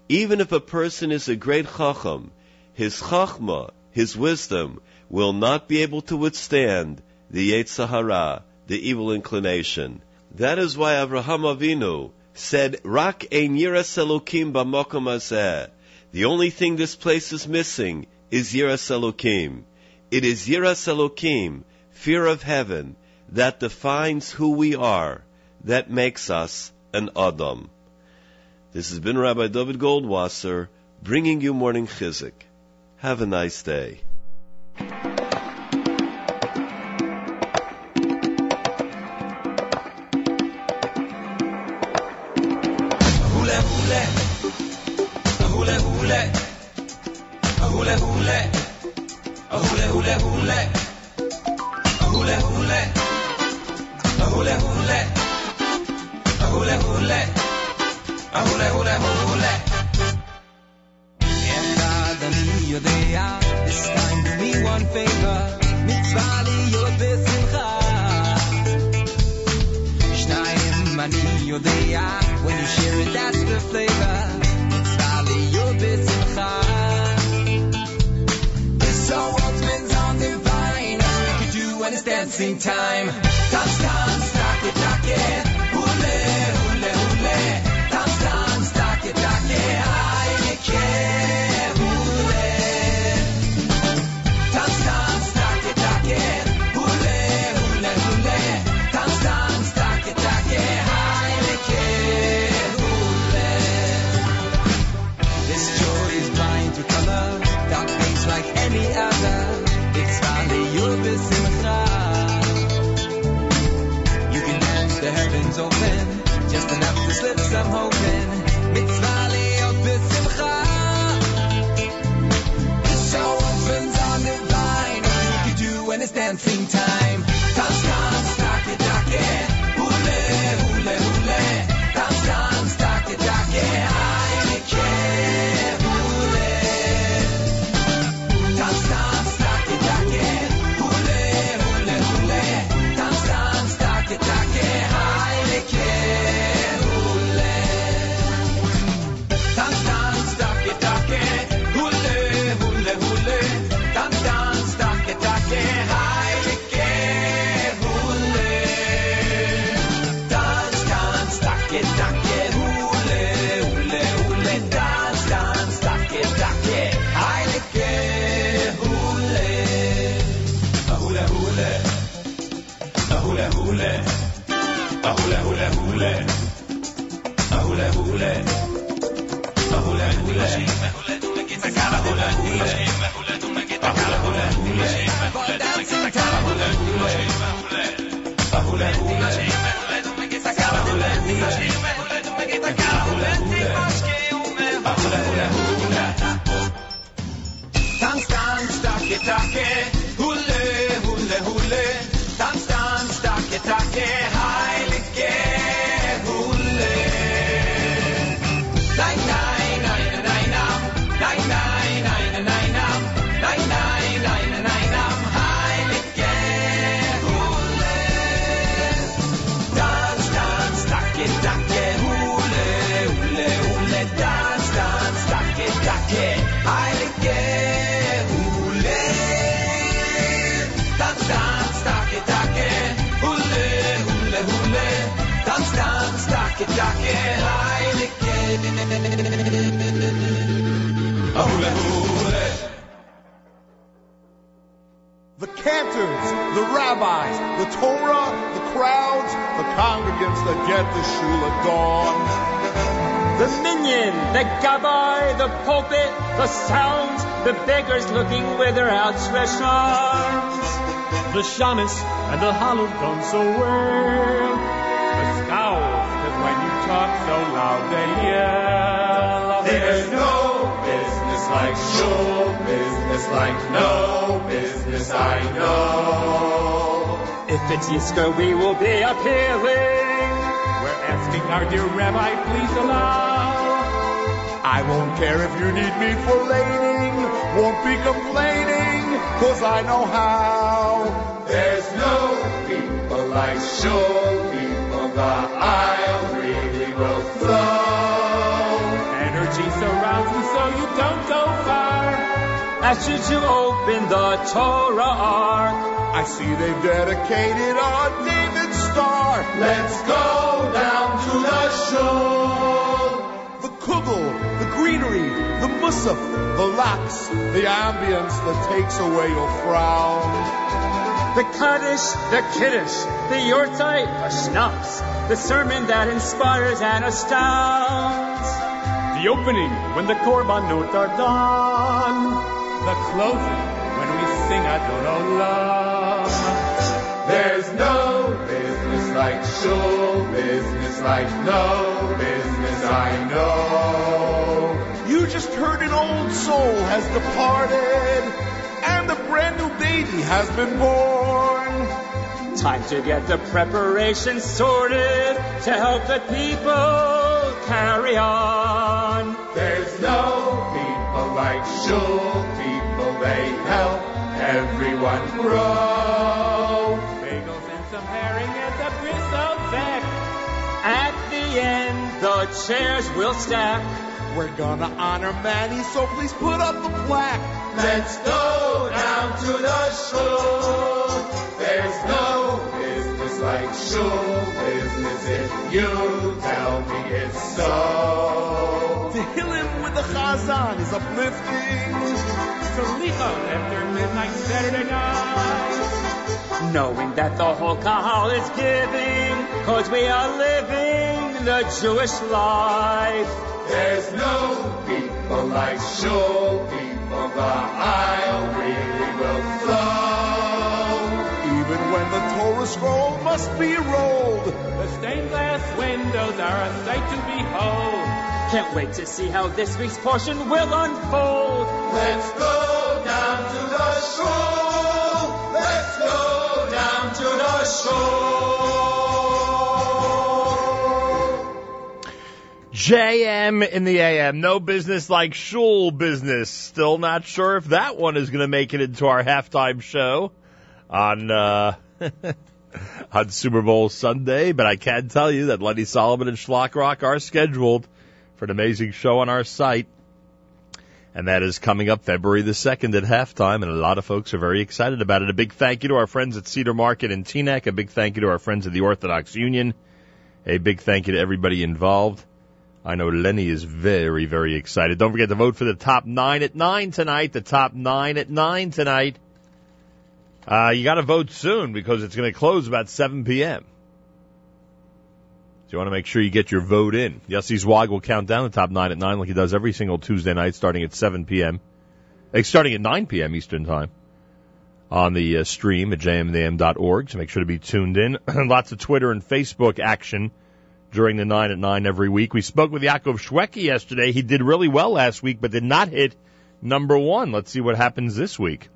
Even if a person is a great chacham, his chachma, his wisdom, will not be able to withstand the Yetzer the evil inclination. That is why Avraham Avinu said, Rak ein yiras Elokim b'makom. The only thing this place is missing is yiras Elokim. It is yiras Elokim, fear of heaven, that defines who we are, that makes us an Adam. This has been Rabbi Dovid Goldwasser bringing you morning Chizuk. Have a nice day. Rabbis, the Torah, the crowds, the congregants that get the shul at dawn. The minion, the gabbai, the pulpit, the sounds, the beggars looking with their outstretched arms. The shamus and the hollow don't so well. The scowls, that when you talk so loud they yell. There's no business like shul business, like no business I know. If it's Yisker, we will be appealing. We're asking our dear rabbi, please allow. I won't care if you need me for laning, won't be complaining, cause I know how. There's no people like shul people, the aisle really will flow. Ask you to open the Torah Ark. I see they've dedicated our David Star. Let's go down to the shul. The kugel, the greenery, the musaf, the lax, the ambience that takes away your frown. The Kaddish, the Kiddush, the Yortzeit, the Schnapps, the sermon that inspires and astounds. The opening when the Korbanot are done. The closing when we sing Adon. There's no business like shul business, like no business I know. You just heard an old soul has departed, and a brand new baby has been born. Time to get the preparation sorted to help the people carry on. There's no people like shul they help everyone grow. Bagels and some herring at the bristle back. At the end, the chairs will stack. We're gonna honor Manny, so please put up the plaque. Let's go down to the shul. There's no business like shul business if you tell me it's so. To heal him with the chazan is uplifting. Salicha after midnight Saturday night. Knowing that the whole kahal is giving, cause we are living the Jewish life. There's no people like shul people. The aisle really will flow. Even when the Torah scroll must be rolled, The stained glass windows are a sight to behold. Can't wait to see how this week's portion will unfold. Let's go down to the shul. Let's go down to the shul. JM in the AM. No business like shul business. Still not sure if that one is going to make it into our halftime show on uh, on Super Bowl Sunday, but I can tell you that Lenny Solomon and Shlock Rock are scheduled for an amazing show on our site. And that is coming up February the 2nd at halftime, and a lot of folks are very excited about it. A big thank you to our friends at Cedar Market and Teaneck. A big thank you to our friends at the Orthodox Union. A big thank you to everybody involved. I know Lenny is very, very excited. Don't forget to vote for the top nine at nine tonight. The top nine at nine tonight. Uh, you got to vote soon because it's going to close about 7 p.m. So you want to make sure you get your vote in. Yossi Zweig will count down the top nine at nine like he does every single Tuesday night, starting at 7 p.m. eh, starting at 9 p.m. Eastern time on the uh, stream at jmintheam.org. So make sure to be tuned in. Lots of Twitter and Facebook action during the nine at nine every week. We spoke with Yaakov Shwekey yesterday. He did really well last week, but did not hit number one. Let's see what happens this week.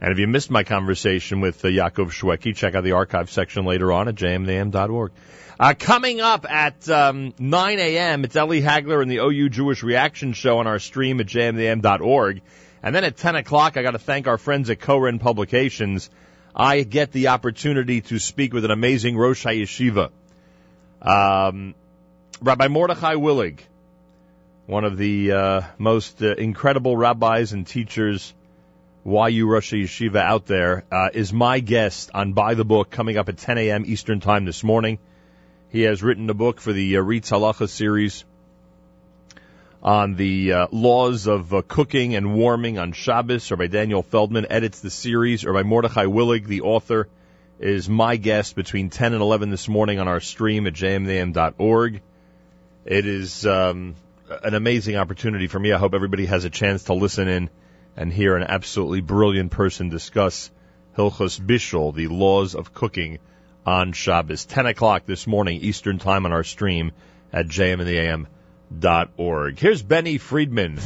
And if you missed my conversation with uh, Yaakov Shwekey, check out the archive section later on at jmintheam.org. Uh, coming up at um, 9 a.m., it's Ellie Hagler and the OU Jewish Reaction Show on our stream at jmintheam.org. And then at 10 o'clock, I got to thank our friends at Koren Publications. I get the opportunity to speak with an amazing Rosh HaYeshiva, um, Rabbi Mordechai Willig, one of the uh, most uh, incredible rabbis and teachers, YU Rosh Yeshiva out there, uh, is my guest on Buy the Book coming up at 10 a.m. Eastern Time this morning. He has written a book for the uh, RIETS Halacha series on the uh, laws of uh, cooking and warming on Shabbos, or by Daniel Feldman edits the series, or by Mordechai Willig, the author, is my guest between 10 and 11 this morning on our stream at jmintheam.org. It is um, an amazing opportunity for me. I hope everybody has a chance to listen in and hear an absolutely brilliant person discuss Hilchos Bishul, the laws of cooking on Shabbos. 10 o'clock this morning, Eastern Time on our stream at jmintheam.org. Here's Benny Friedman.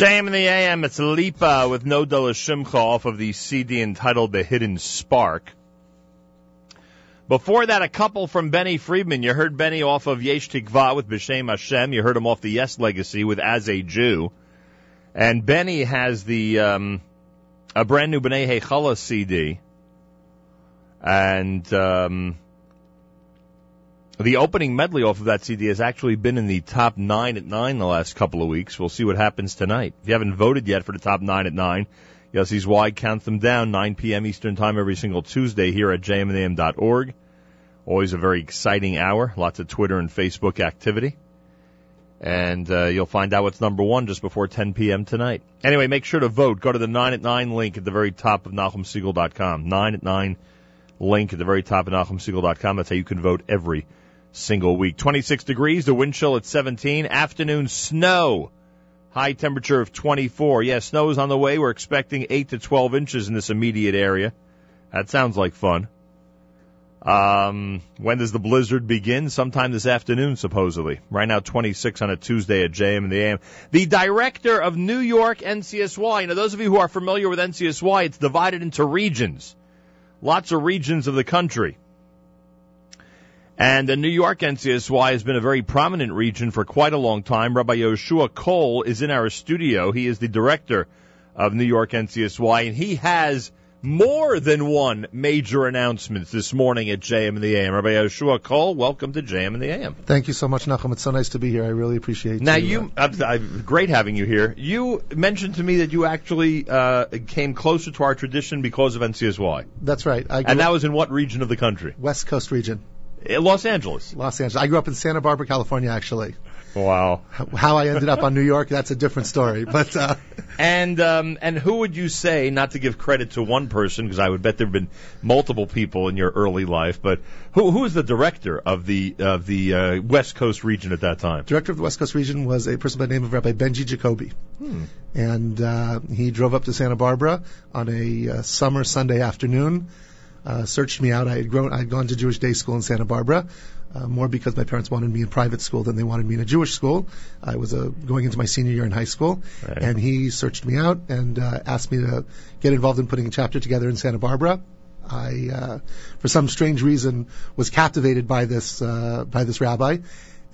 JM in the AM, it's Lipa with Nodeh L'Shimcha off of the CD entitled The Hidden Spark. Before that, a couple from Benny Friedman. You heard Benny off of Yesh Tikva with B'Shem Hashem. You heard him off the Yes Legacy with As a Jew. And Benny has the, um, a brand new B'nai Heichala CD. And, um, the opening medley off of that CD has actually been in the top nine at nine the last couple of weeks. We'll see what happens tonight. If you haven't voted yet for the top nine at nine, Yossi's Wide count them down 9 p.m. Eastern Time every single Tuesday here at jmintheam.org. Always a very exciting hour. Lots of Twitter and Facebook activity. And uh, you'll find out what's number one just before 10 p.m. tonight. Anyway, make sure to vote. Go to the 9 at 9 link at the very top of NachumSegal.com. 9 at 9 link at the very top of NachumSegal.com. That's how you can vote every single week. 26 degrees, the wind chill at 17. Afternoon snow. High temperature of 24. Yeah, snow is on the way. We're expecting 8 to 12 inches in this immediate area. That sounds like fun. Um, when does the blizzard begin? Sometime this afternoon, supposedly. Right now, 26 on a Tuesday at JM in the AM. The director of New York NCSY. You know, those of you who are familiar with NCSY, it's divided into regions. Lots of regions of the country. And the New York NCSY has been a very prominent region for quite a long time. Rabbi Yehoshua Kohl is in our studio. He is the director of New York NCSY, and he has more than one major announcement this morning at JM in the AM. Rabbi Yehoshua Kohl, welcome to JM in the AM. Thank you so much, Nachum. It's so nice to be here. I really appreciate Now you. uh, you, uh, great having you here. You mentioned to me that you actually uh, came closer to our tradition because of NCSY, That's right. And that was in what region of the country? West Coast region, Los Angeles. Los Angeles. I grew up in Santa Barbara, California, actually. Wow. How I ended up on New York, that's a different story. But uh, And um, and who would you say, not to give credit to one person, because I would bet there have been multiple people in your early life, but who who is the director of the of the uh, West Coast region at that time? director of the West Coast region was a person by the name of Rabbi Benji Jacoby. Hmm. And uh, he drove up to Santa Barbara on a uh, summer Sunday afternoon, uh, searched me out. I had grown, I had gone to Jewish day school in Santa Barbara, uh, more because my parents wanted me in private school than they wanted me in a Jewish school. I was uh, going into my senior year in high school, Right. and he searched me out and uh, asked me to get involved in putting a chapter together in Santa Barbara. I, uh, for some strange reason, was captivated by this uh, by this rabbi,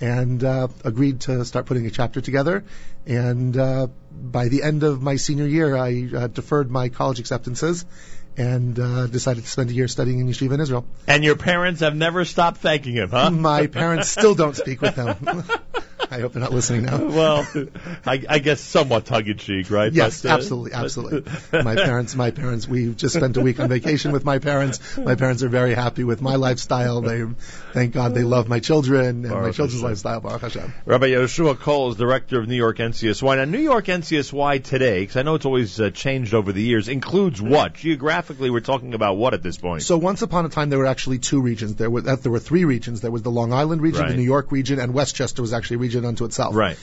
and uh, agreed to start putting a chapter together. And uh, by the end of my senior year, I uh, deferred my college acceptances and uh, decided to spend a year studying in yeshiva in Israel. And your parents have never stopped thanking him, huh? My parents still don't speak with him. I hope they're not listening now. well, I, I guess somewhat tongue in cheek, right? Yes, But, uh, absolutely, absolutely. my parents, my parents, we've just spent a week on vacation with my parents. My parents are very happy with my lifestyle. They, thank God, they love my children and my children's Hashem. lifestyle. Baruch Hashem. Rabbi Yehoshua Kohl is director of New York NCSY. Now, New York NCSY today, because I know it's always uh, changed over the years, includes what? Geographically, we're talking about what at this point? So once upon a time, there were actually two regions. There were there were three regions. There was the Long Island region, Right. the New York region, and Westchester was actually a region unto itself. Right.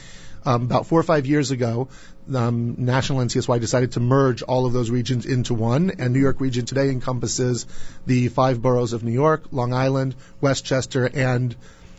Um, about four or five years ago, um, National NCSY decided to merge all of those regions into one, and New York region today encompasses the five boroughs of New York, Long Island, Westchester, and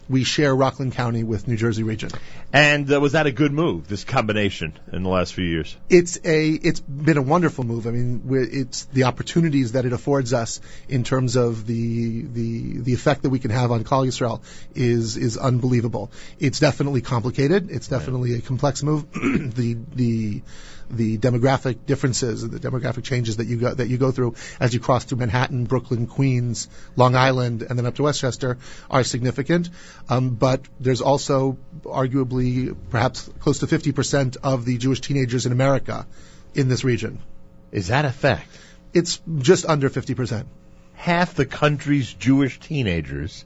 we share Rockland County with New Jersey region. And uh, was that a good move, this combination, in the last few years? It's a it's been a wonderful move. I mean, it's the opportunities that it affords us in terms of the the the effect that we can have on Klal Yisrael is is unbelievable. It's definitely complicated. It's definitely a complex move. the the the demographic differences, and the demographic changes that you go that you go through as you cross through Manhattan, Brooklyn, Queens, Long Island, and then up to Westchester are significant. Um, but there's also arguably perhaps close to 50% of the Jewish teenagers in America in this region. Is that a fact? It's just under 50%. Half the country's Jewish teenagers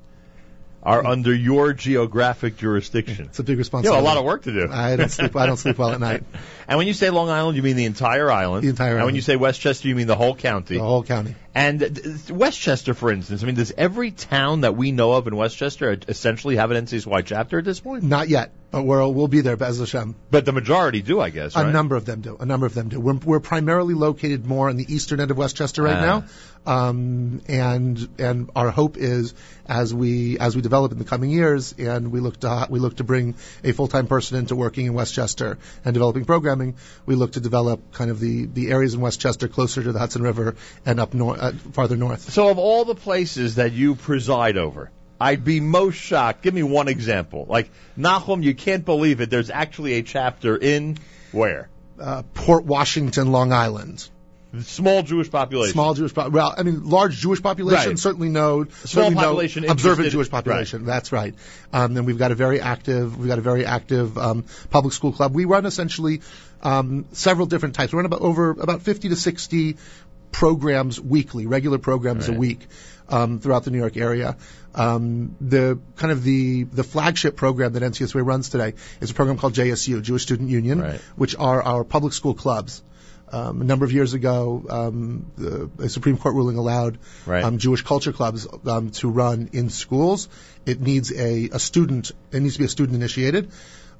are under your geographic jurisdiction. It's a big You responsibility. have a lot of work to do. I don't sleep. I don't sleep well at night. And when you say Long Island, you mean the entire island. The entire And when you say Westchester, you mean the whole county. The whole county. And uh, th- Westchester, for instance, I mean, does every town that we know of in Westchester essentially have an NCSY chapter at this point? Not yet, but we're, we'll be there, Bez Hashem. But the majority do, I guess, right? A number of them do. A number of them do. We're, we're primarily located more on the eastern end of Westchester right Ah. now, um, and and our hope is as we as we develop in the coming years, and we look to we look to bring a full time person into working in Westchester and developing programming. We look to develop kind of the the areas in Westchester closer to the Hudson River and up north, uh, farther north. So, of all the places that you preside over, I'd be most shocked. Give me one example. Like, Nachum, you can't believe it. There's actually a chapter in where? Uh, Port Washington, Long Island. Small Jewish population. Small Jewish, po- well, I mean, large Jewish population. Right. Certainly no, certainly no population observant Jewish population. That's right. Um, and we've got a very active, we've got a very active um, public school club. We run essentially um, several different types. We run about over about 50 to 60 programs weekly, regular programs a week um, throughout the New York area. Um, the kind of the the flagship program that NCSY runs today is a program called JSU, Jewish Student Union, Right. which are our public school clubs. Um, a number of years ago, um, the, a Supreme Court ruling allowed Right. um, Jewish culture clubs um, to run in schools. It needs a, a student. It needs to be a student initiated.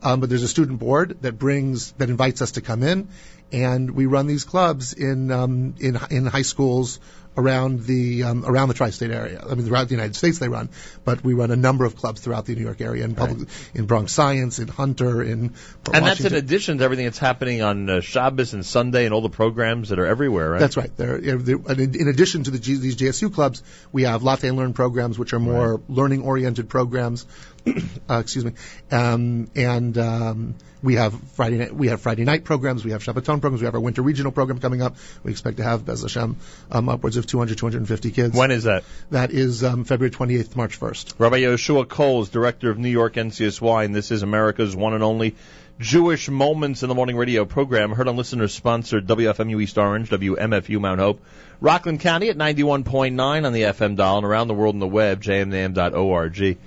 Um, but there's a student board that brings that invites us to come in, and we run these clubs in um, in in high schools around the um, around the tri-state area. I mean, throughout the United States they run, but we run a number of clubs throughout the New York area in public, in Bronx Science, in Hunter, in And that's in addition to everything that's happening on uh, Shabbos and Sunday and all the programs that are everywhere, right? That's right. There, yeah, there- and in, addition to the G, these JSU clubs, we have Latte and Learn programs, which are more learning-oriented programs. uh, excuse me, um, and um, we have Friday night. We have Friday night programs. We have Shabbaton programs. We have our winter regional program coming up. We expect to have Bez Hashem um, upwards of 200, 250 kids. When is that? That is um, February 28th, March 1st. Rabbi Yehoshua Kohl is director of New York NCSY, and this is America's one and only Jewish Moments in the Morning radio program, heard on listeners sponsored WFMU East Orange, WMFU Mount Hope, Rockland County at 91.9 on the FM dial, and around the world on the web, jmintheam.org.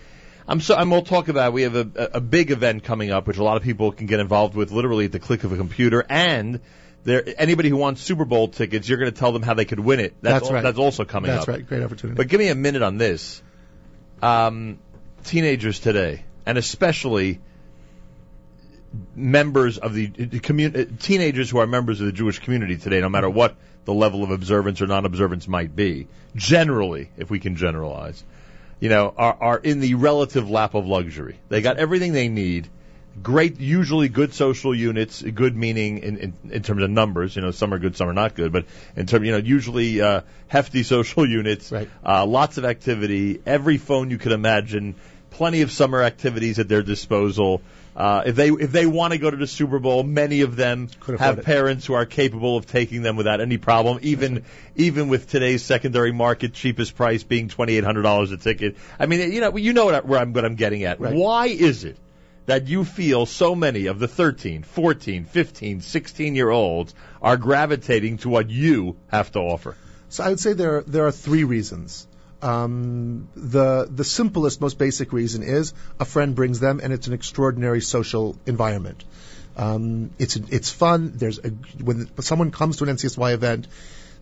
I'm so, and we'll talk about, we have a, a big event coming up, which a lot of people can get involved with literally at the click of a computer, and there, anybody who wants Super Bowl tickets, you're going to tell them how they could win it. That's, That's al- right. That's also coming That's up. right. Great opportunity. But give me a minute on this. Um, teenagers today, and especially members of the, the commun- uh, teenagers who are members of the Jewish community today, no matter what the level of observance or non-observance might be, generally, if we can generalize, you know, are, are in the relative lap of luxury. They got everything they need. Great, usually good social units, good meaning in, in, in terms of numbers. You know, some are good, some are not good, but in terms, you know, usually uh, hefty social units. Right. Uh, lots of activity, every phone you could imagine, plenty of summer activities at their disposal. Uh, if they if they want to go to the Super Bowl, many of them Could afford have parents who are capable of taking them without any problem. Even even with today's secondary market cheapest price being twenty eight hundred dollars a ticket. I mean, you know, you know what, where I'm what I'm getting at. Right. Why is it that you feel so many of the 13, 14, 15, 16 year olds are gravitating to what you have to offer? So I would say there there are three reasons. Um, the the simplest, most basic reason is a friend brings them, and it's an extraordinary social environment. Um, it's it's fun. There's a, when someone comes to an NCSY event,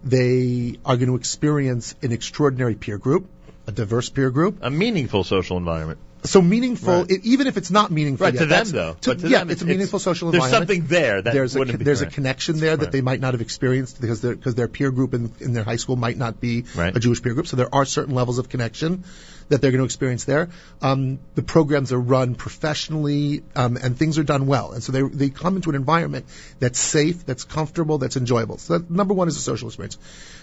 they are going to experience an extraordinary peer group, a diverse peer group, A meaningful social environment. So meaningful, Right. it, even if it's not meaningful Right, yet, to them, though. to- to yeah, them, it's a it's- meaningful social there's environment. There's something there that there's a wouldn't be- there's a connection there that they might not have experienced because their because their peer group in, in their high school might not be Right. a Jewish peer group. So there are certain levels of connection that they're going to experience there. Um, the programs are run professionally um, and things are done well, and so they they come into an environment that's safe, that's comfortable, that's enjoyable. So that, number one is a social experience.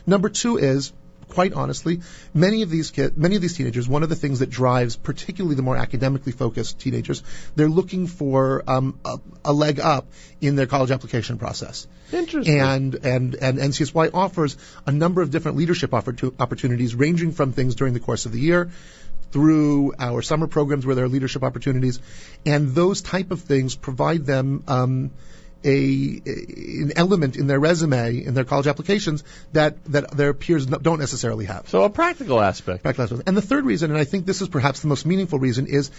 Number two is quite honestly, many of these kids, many of these teenagers, one of the things that drives particularly the more academically focused teenagers, they're looking for um, a, a leg up in their college application process. Interesting. And and and NCSY offers a number of different leadership opportunities, ranging from things during the course of the year through our summer programs where there are leadership opportunities, and those type of things provide them um, a, an element in their resume in their college applications that that their peers don't necessarily have. So a practical aspect. Practical aspect. And the third reason, and I think this is perhaps the most meaningful reason, is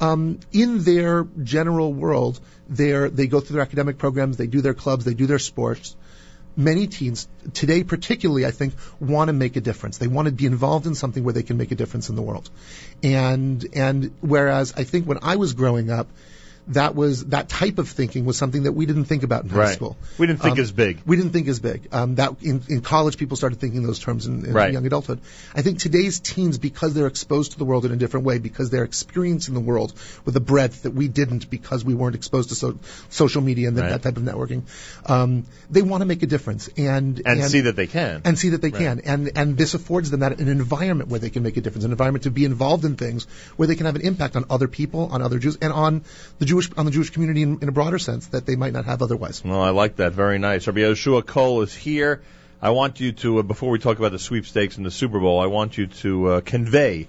um, in their general world, they're, they go through their academic programs, they do their clubs, they do their sports. Many teens today, particularly, I think, want to make a difference. They want to be involved in something where they can make a difference in the world. And and whereas I think when I was growing up, that was that type of thinking was something that we didn't think about in high Right. school. We didn't think Um, as big. We didn't think as big. Um, that in, in college, people started thinking those terms in, in Right. young adulthood. I think today's teens, because they're exposed to the world in a different way, because they're experiencing the world with a breadth that we didn't because we weren't exposed to so, social media and that, Right. that type of networking, um, they want to make a difference and And see that they can. and see that they can. And and this affords them that an environment where they can make a difference, an environment to be involved in things where they can have an impact on other people, on other Jews, and on the Jewish on the Jewish community in, in a broader sense that they might not have otherwise. Well, I like that. Very nice. Rabbi Yehoshua Kohl is here. I want you to, uh, before we talk about the sweepstakes and the Super Bowl, I want you to uh, convey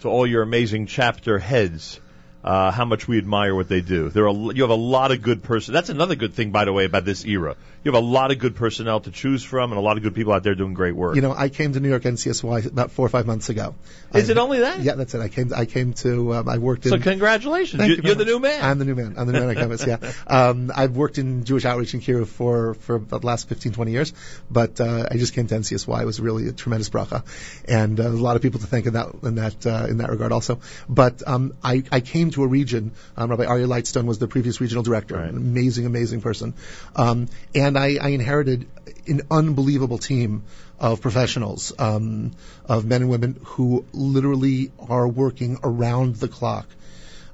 to all your amazing chapter heads uh, how much we admire what they do. There are, you have a lot of good person. That's another good thing, by the way, about this era. You have a lot of good personnel to choose from, and a lot of good people out there doing great work. You know, I came to New York NCSY about four or five months ago. Is I- it only that? Yeah, that's it. I came. I came to. Um, I worked in. So congratulations. You- very the new man. I'm the new man. I'm the new man on campus. Yeah. Um, I've worked in Jewish outreach in Kiev for for the last 15, 20 years, but uh, I just came to NCSY. It was really a tremendous bracha, and uh, a lot of people to thank in that in that uh, in that regard also. But um, I I came to a region. Um, Rabbi Aryeh Lightstone was the previous regional director, an amazing, amazing person. Um, and I, I inherited an unbelievable team of professionals, um, of men and women who literally are working around the clock,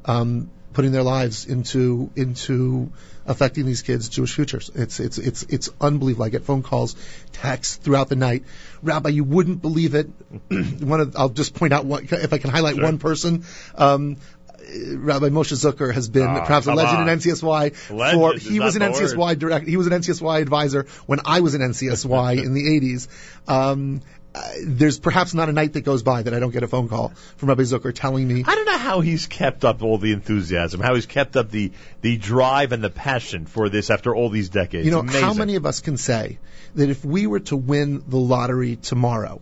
um, putting their lives into into affecting these kids' Jewish futures. It's it's it's it's unbelievable. I get phone calls, texts throughout the night. Rabbi, you wouldn't believe it. one of, I'll just point out one, if I can highlight Sure. one person. Um, Rabbi Moshe Zucker has been Ah, perhaps a legend on. in NCSY. Legend is he was an NCSY direct. He was an NCSY advisor when I was an NCSY in the 80s. Um, uh, there's perhaps not a night that goes by that I don't get a phone call from Rabbi Zucker telling me I don't know how he's kept up all the enthusiasm, how he's kept up the the drive and the passion for this after all these decades. You know, how many of us can say that if we were to win the lottery tomorrow,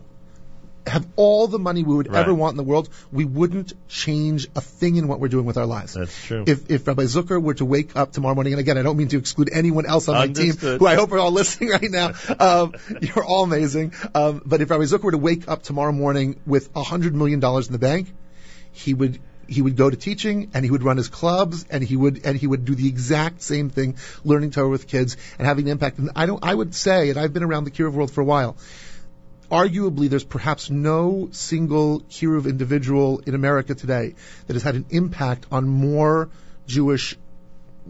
have all the money we would Right. ever want in the world, we wouldn't change a thing in what we're doing with our lives. That's true. If, if Rabbi Zucker were to wake up tomorrow morning, and again, I don't mean to exclude anyone else on my team, who I hope are all listening right now, um, you're all amazing. Um, but if Rabbi Zucker were to wake up tomorrow morning with a hundred million dollars in the bank, he would he would go to teaching and he would run his clubs and he would and he would do the exact same thing, learning Torah with kids and having an impact. And I don't I would say, and I've been around the Kiruv world for a while. Arguably, there's perhaps no single Kiruv individual in America today that has had an impact on more Jewish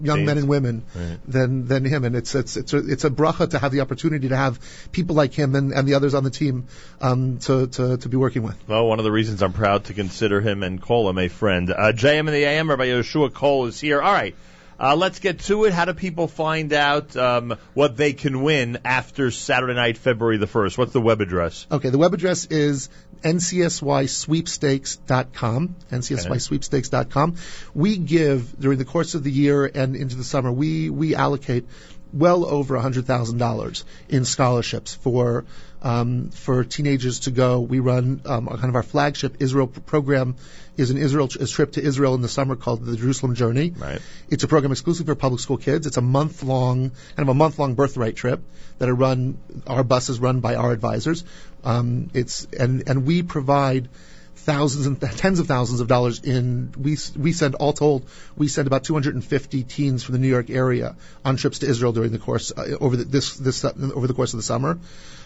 young men and women Right. than than him. And it's it's it's a, it's a bracha to have the opportunity to have people like him and, and the others on the team um, to, to to be working with. Well, one of the reasons I'm proud to consider him and call him a friend. Uh, JM in the AM, Rabbi Yehoshua Kohl is here. All right. Uh, let's get to it. How do people find out um, what they can win after Saturday night, February the 1st? What's the web address? Okay, the web address is ncsysweepstakes.com, ncsysweepstakes.com. We give, during the course of the year and into the summer, we, we allocate well over $100,000 in scholarships for, um, for teenagers to go. We run, um, kind of our flagship Israel program is an Israel, a trip to Israel in the summer called the Jerusalem Journey. Right. It's a program exclusively for public school kids. It's a month long, kind of a month long birthright trip that are run, our buses run by our advisors. Um, it's, and, and we provide thousands and tens of thousands of dollars in, we, we send, all told, we send about 250 teens from the New York area on trips to Israel during the course, uh, over the, this, this, uh, over the course of the summer.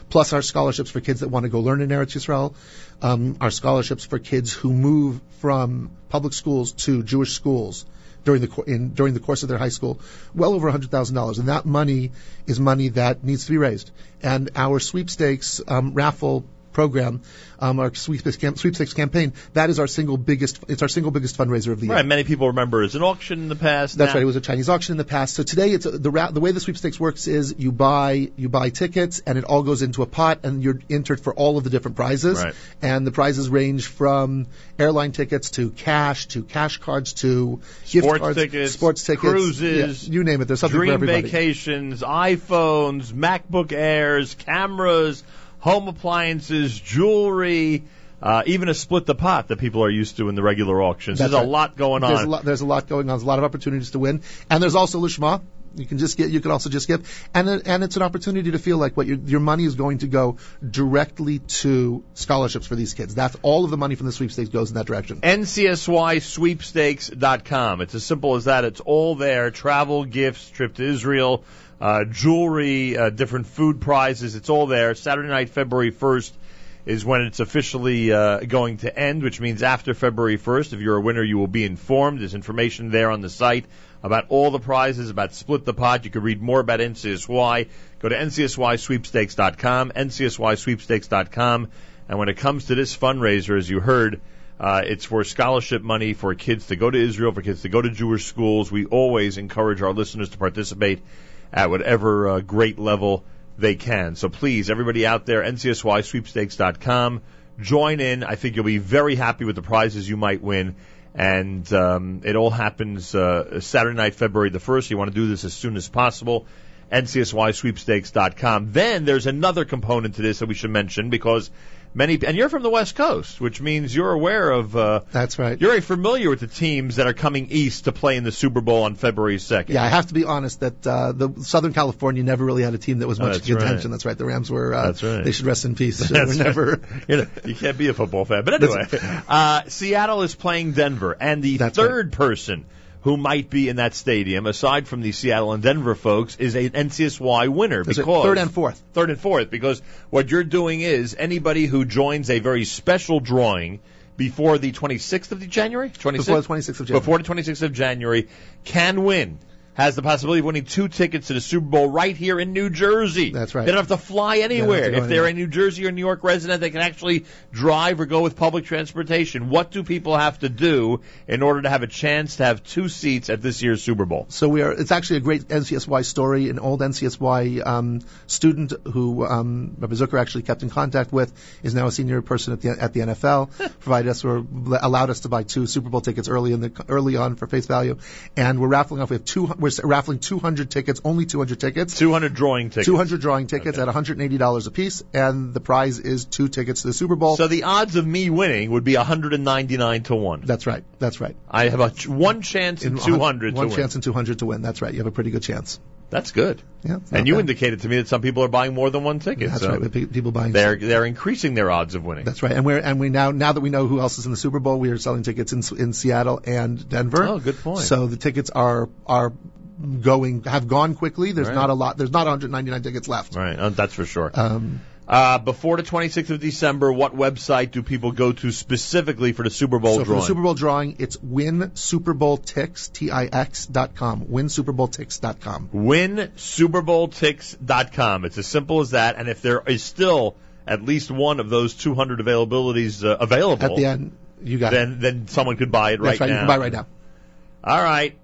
Plus our scholarships for kids that want to go learn in Eretz Yisrael, um, our scholarships for kids who move from public schools to Jewish schools during the in, during the course of their high school, well over hundred thousand dollars, and that money is money that needs to be raised. And our sweepstakes um, raffle program, um, our sweepstakes, cam- sweepstakes campaign, that is our single biggest. It's our single biggest fundraiser of the year. Right. Many people remember it as an auction in the past. That's Now- right. It was a Chinese auction in the past. So today, it's the ra- the way the sweepstakes works is you buy you buy tickets and it all goes into a pot and you're entered for all of the different prizes. Right. And the prizes range from airline tickets to cash to cash cards to gift Sports cards, tickets, sports tickets, cruises, yeah, you name it. There's something dream for everybody. vacations, iPhones, MacBook Airs, cameras, home appliances, jewelry, uh, even a split the pot that people are used to in the regular auctions. That's There's right. a lot going There's on. a lot, there's a lot going on. There's a lot of opportunities to win, and there's also lishma. You can just get. You can also just give, and and it's an opportunity to feel like what your your money is going to go directly to scholarships for these kids. That's all of the money from the sweepstakes goes in that direction. NCSYsweepstakes.com. It's as simple as that. It's all there. Travel, gifts, trip to Israel, uh, jewelry, uh, different food prizes. It's all there. Saturday night, February 1st is when it's officially uh, going to end, which means after February 1st, if you're a winner, you will be informed. There's information there on the site about all the prizes, about Split the Pot. You can read more about NCSY. Go to ncsysweepstakes.com, ncsysweepstakes.com. And when it comes to this fundraiser, as you heard, uh, it's for scholarship money for kids to go to Israel, for kids to go to Jewish schools. We always encourage our listeners to participate at whatever uh, great level they can. So please, everybody out there, ncsysweepstakes.com, join in. I think you'll be very happy with the prizes you might win. And um, it all happens uh, Saturday night, February the 1st. You want to do this as soon as possible. NCSYsweepstakes.com. Then there's another component to this that we should mention because many, and you're from the West Coast, which means you're aware of. Uh, That's right. You're very familiar with the teams that are coming east to play in the Super Bowl on February 2nd. Yeah, I have to be honest that uh, the Southern California never really had a team that was Oh, much that's contention. right. That's right. The Rams were. Uh, That's right. They should rest in peace. That's right. never. you, know, you can't be a football fan. But anyway, uh, Seattle is playing Denver, and the third person who might be in that stadium, aside from the Seattle and Denver folks, is an NCSY winner That's because Third and fourth. third and fourth. Because what you're doing is anybody who joins a very special drawing before the 26th of January, 26th? Before the 26th of January. before the 26th of January, can win. Has the possibility of winning two tickets to the Super Bowl right here in New Jersey. That's right. They don't have to fly anywhere. to if they're anywhere. a New Jersey or New York resident, they can actually drive or go with public transportation. What do people have to do in order to have a chance to have two seats at this year's Super Bowl? So we are. It's actually a great NCSY story. An old NCSY um, student who um, Rabbi Zucker actually kept in contact with is now a senior person at the at the NFL. provided us or allowed us to buy two Super Bowl tickets early in the early on for face value, and we're raffling off. We have two. We're raffling 200 tickets. Only 200 tickets. 200 drawing tickets. 200 drawing tickets at 180 dollars a piece, and the prize is two tickets to the Super Bowl. So the odds of me winning would be 199 to 1. That's right. That's right. I have a ch- one chance in, In 200 One to chance win. in 200 to win. That's right. You have a pretty good chance. That's good. Yeah. And you bad. indicated to me that some people are buying more than one ticket. That's so right. Pe- People buying. They're they're increasing their odds of winning. That's right. And we're and we now now that we know who else is in the Super Bowl, we are selling tickets in in Seattle and Denver. Oh, good point. So the tickets are are going have gone quickly. There's Right. not a lot. There's not 199 tickets left. Right, uh, that's for sure. Um, Uh, before the 26th of December, what website do people go to specifically for the Super Bowl so for drawing? the Super Bowl drawing, it's winsuperbowltix t i x dot com. Winsuperbowltix dot com. It's as simple as that. And if there is still at least one of those 200 availabilities uh, available, At the end, you got then it. then someone could buy it right That's right. now. You can buy right now. All right.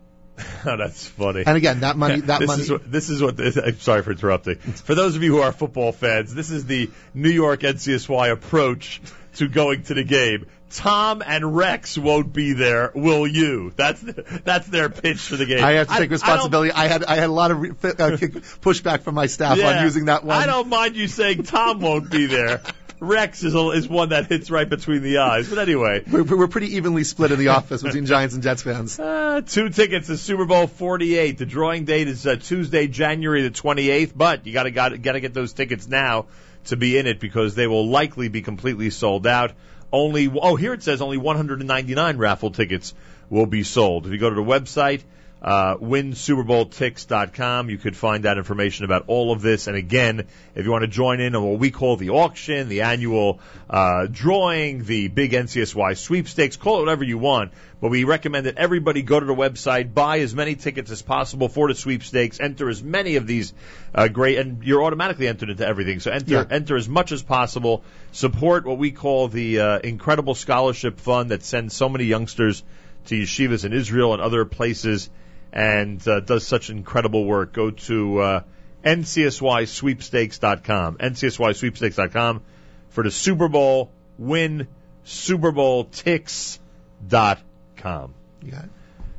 Oh, that's funny. And again, that money- that this money- Is what, this is what. This, I'm sorry for interrupting. For those of you who are football fans, this is the New York NCSY approach to going to the game. Tom and Rex won't be there. Will you? That's that's their pitch for the game. I have to take don't- responsibility. I, had I had a lot of re- uh, pushback from my staff Yeah. on using that one. I don't mind you saying Tom won't be there. Rex is a, is one that hits right between the eyes. But anyway, We're, we're pretty evenly split in the office between Giants and Jets fans. Uh, two tickets to Super Bowl 48. The drawing date is uh, Tuesday, January the 28th, but you gotta, gotta, gotta get those tickets now to be in it because they will likely be completely sold out. Only, oh, here it says only 199 raffle tickets will be sold. If you go to the website, uh, winsuperbowltix.com, you could find that information about all of this. And again, if you want to join in on what we call the auction, the annual, uh, drawing, the big NCSY sweepstakes, call it whatever you want. But we recommend that everybody go to the website, buy as many tickets as possible for the sweepstakes, enter as many of these, uh, great, and you're automatically entered into everything. So enter, Yeah. enter as much as possible. Support what we call the, uh, incredible scholarship fund that sends so many youngsters to yeshivas in Israel and other places and uh, does such incredible work. Go to uh, ncsysweepstakes.com. ncsysweepstakes.com for the Super Bowl. Win SuperBowlTix.com. You got it.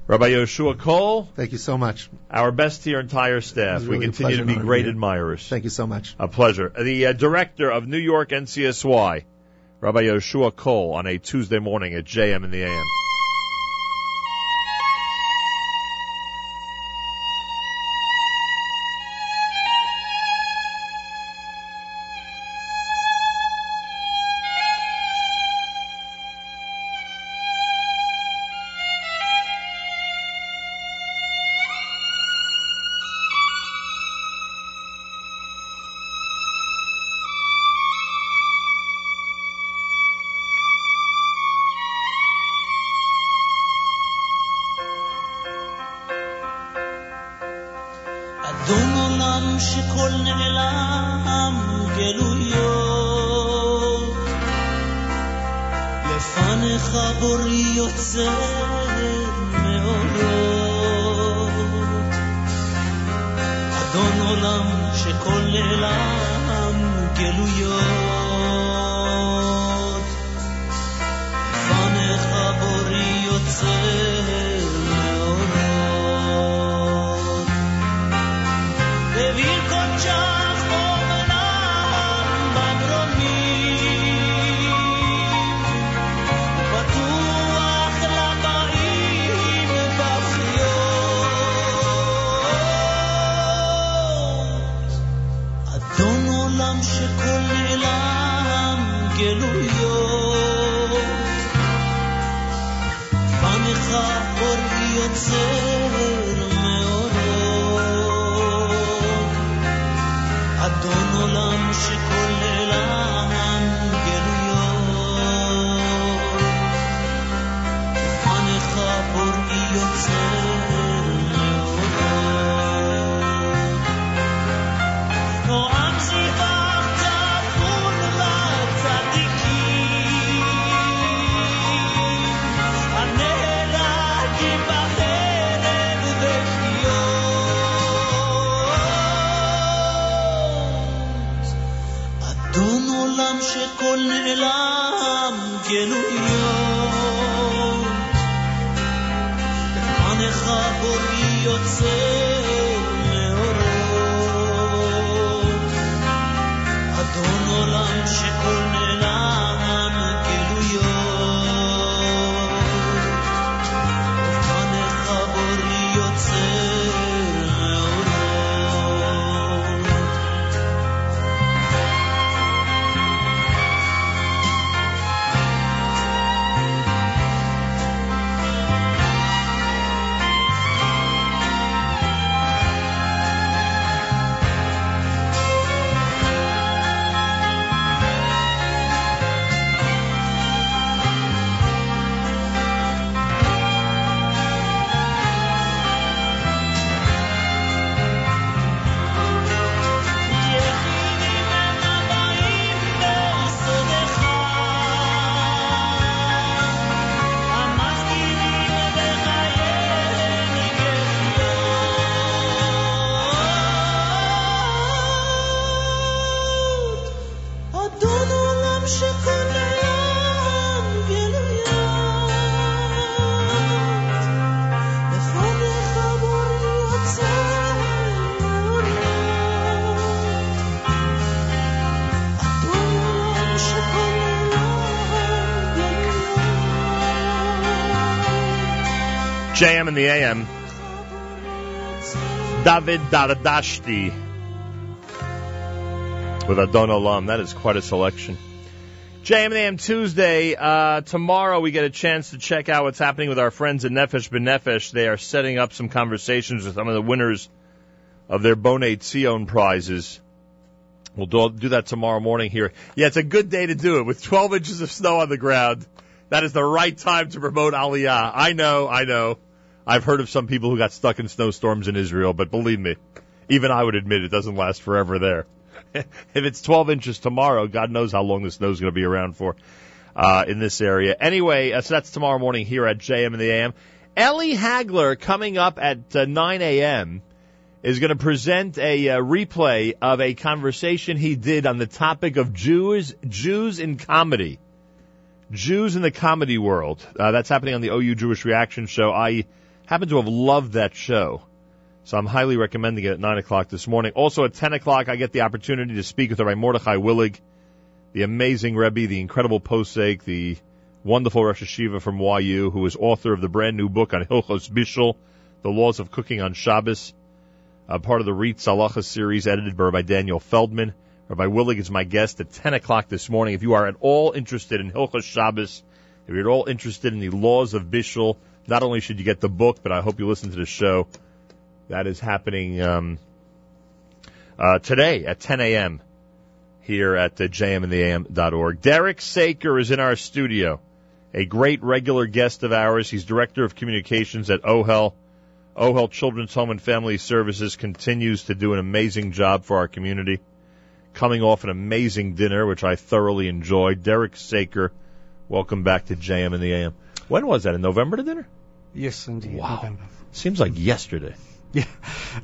Rabbi Yehoshua Kohl, Thank you so much. our best to your entire staff. was We continue to be great admirers. Thank you so much. A pleasure. The uh, director of New York NCSY, Rabbi Yehoshua Kohl, on a Tuesday morning at JM in the AM. 是 in the AM. David Dardashti with Adon Olam. That is quite a selection. JM in AM Tuesday. Uh, tomorrow we get a chance to check out what's happening with our friends at Nefesh B'Nefesh. They are setting up some conversations with some of the winners of their Bonei Tzion prizes. We'll do, do that tomorrow morning here. Yeah, it's a good day to do it with 12 inches of snow on the ground. That is the right time to promote Aliyah. I know, I know. I've heard of some people who got stuck in snowstorms in Israel, but believe me, even I would admit it doesn't last forever there. if it's 12 inches tomorrow, God knows how long the snow's going to be around for uh, in this area. Anyway, uh, so that's tomorrow morning here at JM in the AM. Ellie Hagler coming up at uh, 9 a.m. is going to present a uh, replay of a conversation he did on the topic of Jews Jews in comedy. Jews in the comedy world. Uh, that's happening on the OU Jewish Reaction Show. I happen to have loved that show. So I'm highly recommending it at 9 o'clock this morning. Also at 10 o'clock, I get the opportunity to speak with Rabbi Mordechai Willig, the amazing Rebbe, the incredible posek, the wonderful Rosh Yeshiva from YU, who is author of the brand new book on Hilchos Bishul, the laws of cooking on Shabbos, uh, part of the RIETS Halacha series edited by Rabbi Daniel Feldman. Rabbi Willig is my guest at 10 o'clock this morning. If you are at all interested in Hilchos Shabbos, if you're at all interested in the laws of Bishul, not only should you get the book, but I hope you listen to the show. That is happening um, uh, today at 10 a.m. here at uh, jmintheam.org. Derek Saker is in our studio, a great regular guest of ours. He's director of communications at OHEL. OHEL Children's Home and Family Services continues to do an amazing job for our community. Coming off an amazing dinner, which I thoroughly enjoyed. Derek Saker, welcome back to JM in the AM. When was that? In November the dinner? Yes, indeed. Wow. November. Seems like yesterday. Yeah,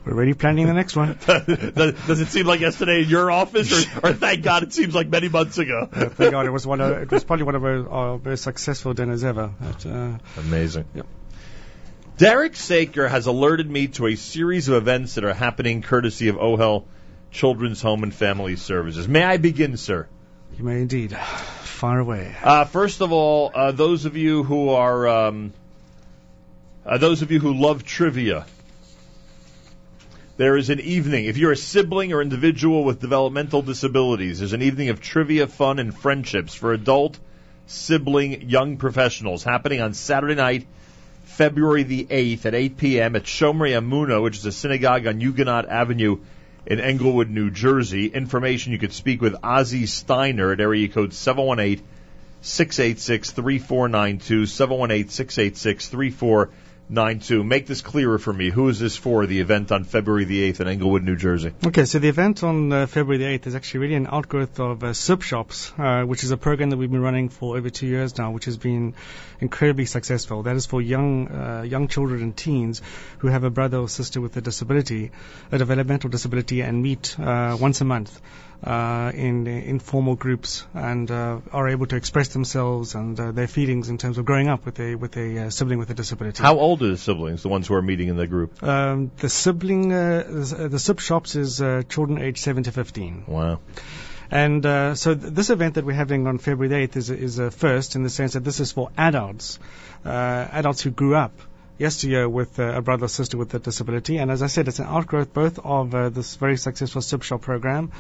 we're already planning the next one. Does it seem like yesterday in your office, or, or thank God it seems like many months ago? Uh, thank God, it was one. Of, it was probably one of our, our very successful dinners ever. But, uh, Amazing. Derek Saker has alerted me to a series of events that are happening courtesy of OHEL Children's Home and Family Services. May I begin, sir? you may indeed. Far away. Uh, first of all, uh, those of you who are, um, uh, those of you who love trivia, There is an evening. If you're a sibling or individual with developmental disabilities, there's an evening of trivia, fun, and friendships for adult, sibling, young professionals happening on Saturday night, February the 8th at 8 p.m. at Shomrei Amuna, which is a synagogue on Huguenot Avenue in Englewood, New Jersey. Information you could speak with Ozzy Steiner at area code 718 686 3492. 718 686 3492. Make this clearer for me. Who is this for, the event on February the 8th in Englewood, New Jersey? Okay, so the event on uh, February the 8th is actually really an outgrowth of uh, Shops, uh, which is a program that we've been running for over two years now, which has been incredibly successful. That is for young uh, young children and teens who have a brother or sister with a disability, a developmental disability, and meet uh, once a month. Uh, in informal groups and uh, are able to express themselves and uh, their feelings in terms of growing up with a with a uh, sibling with a disability. How old are the siblings, the ones who are meeting in the group? Um, the sibling, uh, the, the Sib Shops is uh, children aged 7 to 15. Wow. And uh, so th- this event that we're having on February 8th is, is a first in the sense that this is for adults, uh, adults who grew up yesteryear with uh, a brother or sister with a disability. And as I said, it's an outgrowth both of uh, this very successful Sib Shop program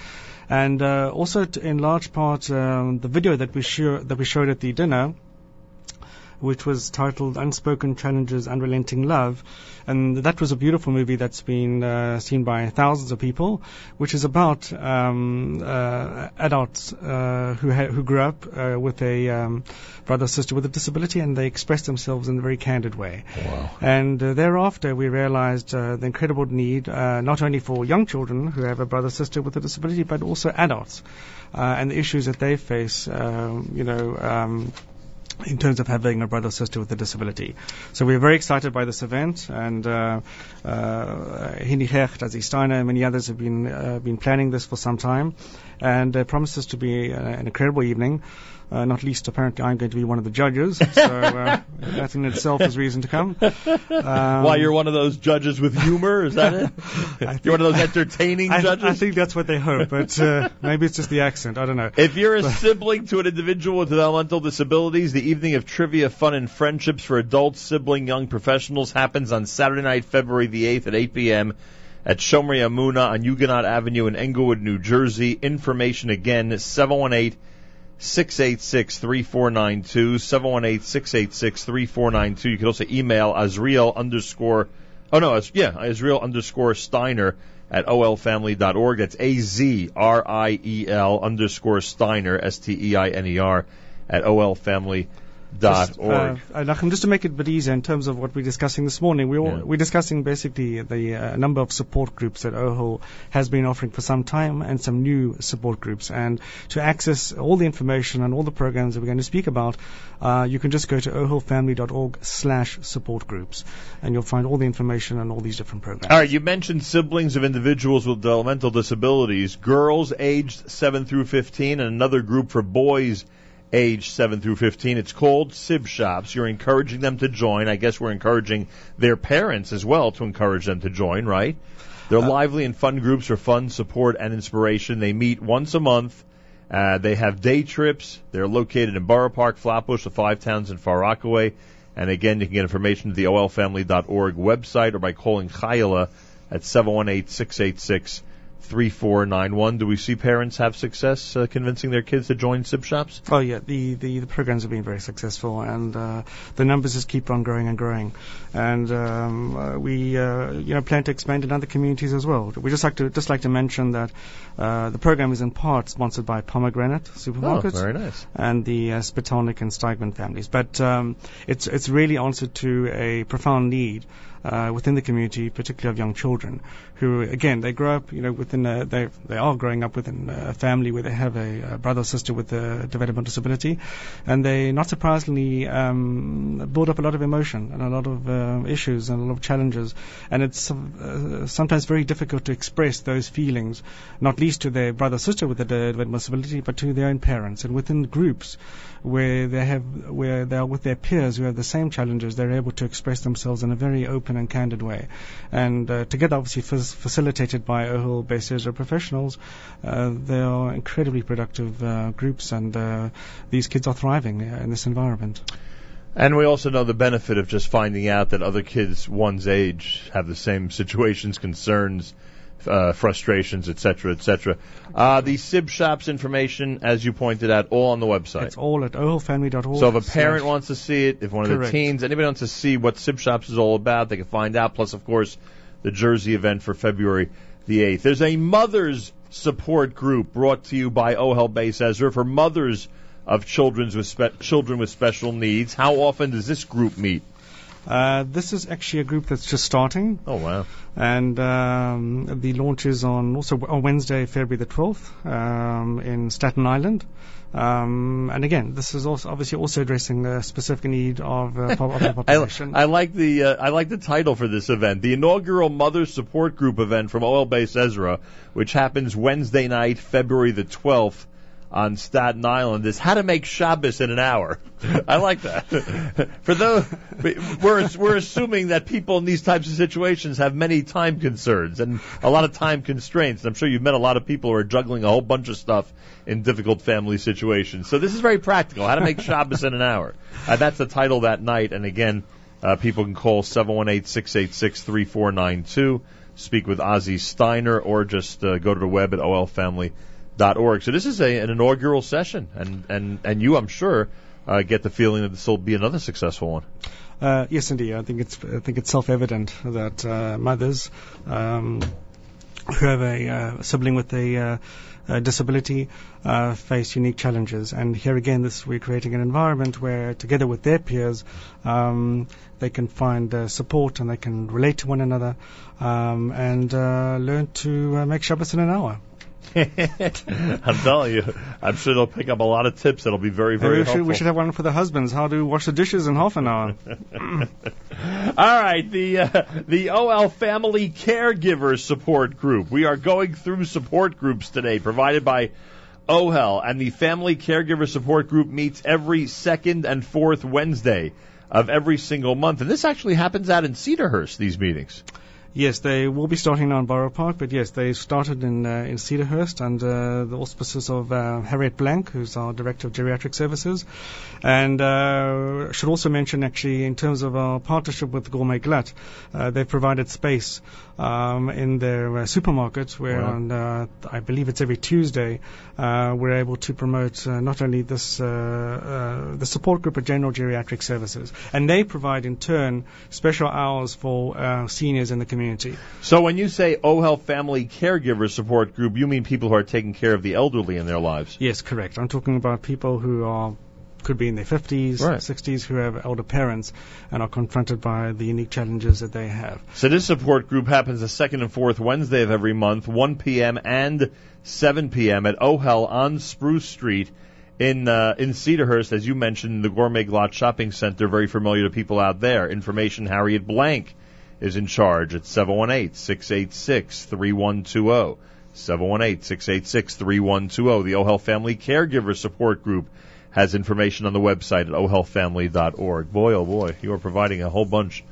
and uh, also in large part um, the video that we, show- that we showed at the dinner which was titled Unspoken Challenges, Unrelenting Love. And that was a beautiful movie that's been uh, seen by thousands of people, which is about um, uh, adults uh, who, ha- who grew up uh, with a um, brother or sister with a disability and they express themselves in a very candid way. Wow. And uh, thereafter, we realized uh, the incredible need, uh, not only for young children who have a brother or sister with a disability, but also adults uh, and the issues that they face, um, you know, um, in terms of having a brother or sister with a disability. So we're very excited by this event, and uh, uh, Hindi Hecht, Aziz Steiner, and many others have been uh, been planning this for some time, and uh, promises to be uh, an incredible evening. Uh, not least, apparently, I'm going to be one of the judges, so uh, that in itself is reason to come. Um, Why you're one of those judges with humor? Is that it? you're one of those entertaining I, judges. I think that's what they hope, but uh, maybe it's just the accent. I don't know. If you're a sibling to an individual with developmental disabilities, the evening of trivia, fun, and friendships for adults, sibling, young professionals happens on Saturday night, February the 8th at 8 p.m. at Shomrei Amuna on Huguenot Avenue in Englewood, New Jersey. Information again, 718 686 3492, 718 686 3492. You can also email Azriel underscore, oh no, yeah, Azriel underscore Steiner at ohelfamily.org. That's A Z R I E L underscore Steiner, S T E I N E R, at ohelfamily.org. Just, uh, uh, just to make it a bit easier in terms of what we're discussing this morning, we all, Yeah. we're discussing basically the uh, number of support groups that OHEL has been offering for some time and some new support groups. And to access all the information and all the programs that we're going to speak about, uh, you can just go to ohelfamily.org slash support groups and you'll find all the information and all these different programs. All right, you mentioned siblings of individuals with developmental disabilities, girls aged 7 through 15, and another group for boys aged 7 through 15. It's called Sib Shops. You're encouraging them to join. I guess we're encouraging their parents as well to encourage them to join, right? They're lively and fun groups for fun, support, and inspiration. They meet once a month. Uh, they have day trips. They're located in Borough Park, Flatbush, the five towns and Far Rockaway. And again, you can get information at the ohelfamily.org website or by calling Chayla at 718-686-3491. Do we see parents have success uh, convincing their kids to join Sib Shops? Oh yeah, the, the, the programs have been very successful, and uh, the numbers just keep on growing and growing. And um, uh, we uh, you know plan to expand in other communities as well. We just like to just like to mention that uh, the program is in part sponsored by Pomegranate Supermarkets. Oh, very nice. And the uh, Spitalnik and Steigman families, but um, it's it's really answered to a profound need uh, within the community, particularly of young children, who again they grow up, you know, within a, they they are growing up within a family where they have a, a brother or sister with a developmental disability, and they not surprisingly um, build up a lot of emotion and a lot of uh, issues and a lot of challenges, and it's uh, sometimes very difficult to express those feelings, not least to their brother or sister with a developmental disability, but to their own parents. And within groups where they have where they are with their peers who have the same challenges, they're able to express themselves in a very open and candid way. And uh, together, obviously, f- facilitated by OHEL Bais Ezra professionals, uh, they are incredibly productive uh, groups, and uh, these kids are thriving uh, in this environment. And we also know the benefit of just finding out that other kids one's age have the same situations, concerns, uh, frustrations, etc., etc. Uh, the SIB shops information, as you pointed out, all on the website. It's all at ohelfamily.org. So if a parent wants to see it, if one of Correct. the teens, anybody wants to see what SIB Shops is all about, they can find out. Plus, of course, the Jersey event for February the 8th. There's a mother's support group brought to you by OHEL Bais Ezra for mothers of children with, spe- children with special needs. How often does this group meet? Uh, this is actually a group that's just starting. Oh, wow. And um, the launch is on also on Wednesday, February the 12th, um, in Staten Island. Um, and again, this is also obviously also addressing the specific need of, uh, of the I, population. I like the uh, I like the title for this event, the inaugural Mother Support Group event from OHEL Bais Ezra, which happens Wednesday night, February the twelfth, on Staten Island. Is how to make Shabbos in an hour. I like that. for those, we're we're assuming that people in these types of situations have many time concerns and a lot of time constraints. And I'm sure you've met a lot of people who are juggling a whole bunch of stuff in difficult family situations. So this is very practical. How to make Shabbos in an hour. Uh, that's the title that night. And again, uh, people can call 718-686-3492, speak with Ozzy Steiner, or just uh, go to the web at ohelfamily.org. So this is a, an inaugural session, and, and, and you, I'm sure, uh, get the feeling that this will be another successful one. Uh, yes, indeed. I think it's I think it's self-evident that uh, mothers um, who have a uh, sibling with a, uh, disability uh, face unique challenges. And here again, this we're creating an environment where, together with their peers, um, they can find uh, support and they can relate to one another um, and uh, learn to uh, make Shabbos in an hour. I'm telling you, I'm sure they'll pick up a lot of tips that'll be very, very we, helpful. should, we should have one for the husbands. How to wash the dishes in half an hour. All right, the uh, the OHEL Family Caregiver Support Group. We are going through support groups today, provided by OHEL, and the Family Caregiver Support Group meets every second and fourth Wednesday of every single month, and this actually happens out in Cedarhurst. These meetings. Yes, they will be starting now in Borough Park, but yes, they started in uh, in Cedarhurst under the auspices of uh, Harriet Blank, who's our Director of Geriatric Services. And uh, should also mention, actually, in terms of our partnership with Gourmet Glatt, uh, they've provided space um, in their uh, supermarket where Wow. on, uh, I believe it's every Tuesday, uh, we're able to promote uh, not only this uh, uh, the support group, of general geriatric services. And they provide, in turn, special hours for uh, seniors in the community. So when you say OHEL Family Caregiver Support Group, you mean people who are taking care of the elderly in their lives. Yes, correct. I'm talking about people who are could be in their 50s, Right. 60s, who have older parents and are confronted by the unique challenges that they have. So this support group happens the second and fourth Wednesday of every month, 1 p.m. and 7 p.m. at OHEL on Spruce Street in uh, in Cedarhurst, as you mentioned, the Gourmet Glatt Shopping Center, very familiar to people out there. Information: Harriet Blank is in charge at 718-686-3120. 718-686-3120. The OHEL Family Caregiver Support Group has information on the website at ohelfamily.org. Boy, oh boy, you are providing a whole bunch of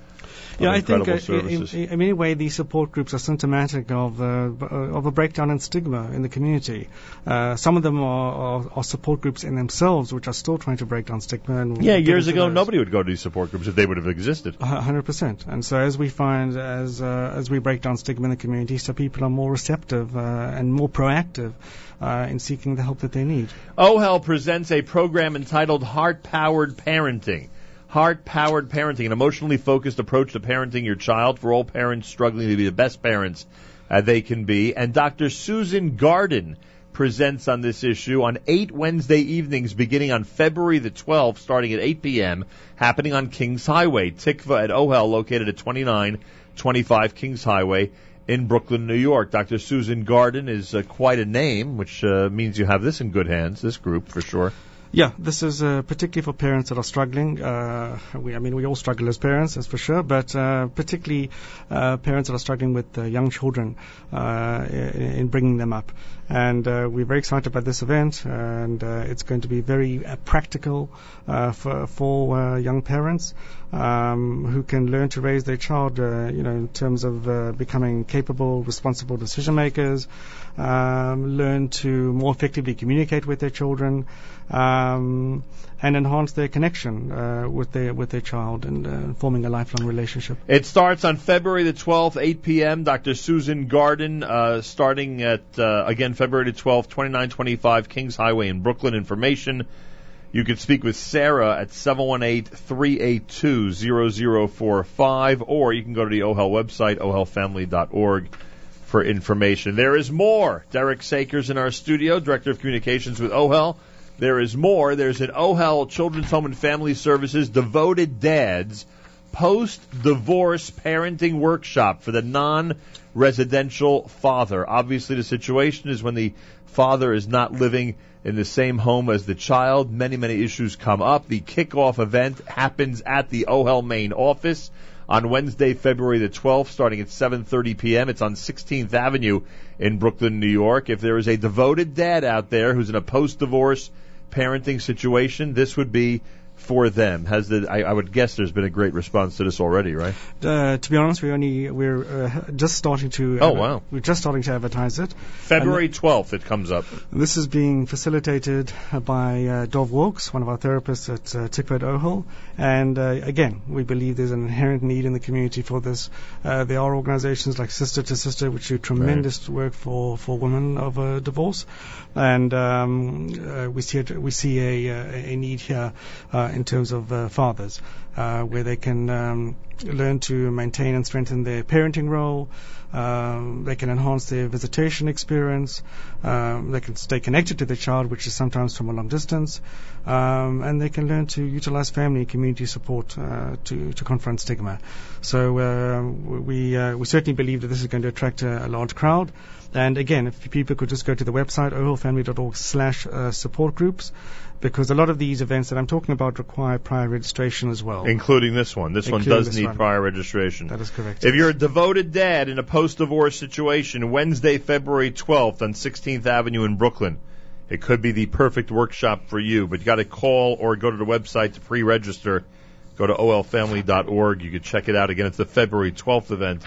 Yeah, I think uh, in, in, many ways these support groups are symptomatic of uh, uh, of a breakdown in stigma in the community. Uh, some of them are, are, are support groups in themselves, which are still trying to break down stigma. And Yeah, years ago, nobody would go to these support groups if they would have existed. A hundred percent. And so as we find, as uh, as we break down stigma in the community, so people are more receptive uh, and more proactive uh, in seeking the help that they need. OHEL presents a program entitled Heart Powered Parenting. Heart Powered Parenting, an emotionally focused approach to parenting your child for all parents struggling to be the best parents uh, they can be. And Dr. Susan Garden presents on this issue on eight Wednesday evenings beginning on February the 12th, starting at 8 p.m., happening on Kings Highway, Tikva at OHEL, located at 2925 Kings Highway in Brooklyn, New York. Dr. Susan Garden is uh, quite a name, which uh, means you have this in good hands, this group for sure. Yeah, this is uh, particularly for parents that are struggling. Uh, we, I mean, we all struggle as parents, that's for sure, but uh, particularly uh, parents that are struggling with uh, young children uh, in, in bringing them up. And uh, we're very excited about this event, and uh, it's going to be very uh, practical for, for young parents um, who can learn to raise their child, you know, in terms of becoming capable, responsible decision makers, um, learn to more effectively communicate with their children. Um, and enhance their connection uh, with their with their child and uh, forming a lifelong relationship. It starts on February the 12th, 8 p.m. Dr. Susan Garden, uh, starting at, uh, again, February the 12th, 2925 Kings Highway in Brooklyn. Information. You can speak with Sarah at 718-382-0045, or you can go to the OHEL website, ohelfamily.org, for information. There is more. Derek Saker's in our studio, Director of Communications with OHEL. There is more. There's an OHEL Children's Home and Family Services Devoted Dads post-divorce parenting workshop for the non-residential father. Obviously, the situation is when the father is not living in the same home as the child. Many, many issues come up. The kickoff event happens at the OHEL main office on Wednesday, February the 12th, starting at 7:30 p.m. It's on 16th Avenue in Brooklyn, New York. If there is a devoted dad out there who's in a post-divorce parenting situation, this would be for them. Has the I, I would guess there's been a great response to this already, right? Uh, to be honest, we only we're uh, just starting to. Oh, wow. We're just starting to advertise it. February 12th, it comes up. This is being facilitated by uh, Dov Walks, one of our therapists at uh, Tikva Ohel. And uh, again, we believe there's an inherent need in the community for this. Uh, there are organizations like Sister to Sister, which do tremendous work for, for women of a divorce. And um, uh, we see, it, we see a, a need here uh, in terms of uh, fathers, uh, where they can um, learn to maintain and strengthen their parenting role. Um, they can enhance their visitation experience. Um, they can stay connected to the child, which is sometimes from a long distance. Um, and they can learn to utilize family and community support uh, to, to confront stigma. So uh, we, uh, we certainly believe that this is going to attract a, a large crowd. And again, if people could just go to the website, ohelfamily.org slash uh, support groups, because a lot of these events that I'm talking about require prior registration as well. Including this one. This one does this need one. prior registration. That is correct. If you're a devoted dad in a post-divorce situation, Wednesday, February 12th on 16th Avenue in Brooklyn, it could be the perfect workshop for you. But you got to call or go to the website to pre-register. Go to ohelfamily.org. You can check it out again. It's the February 12th event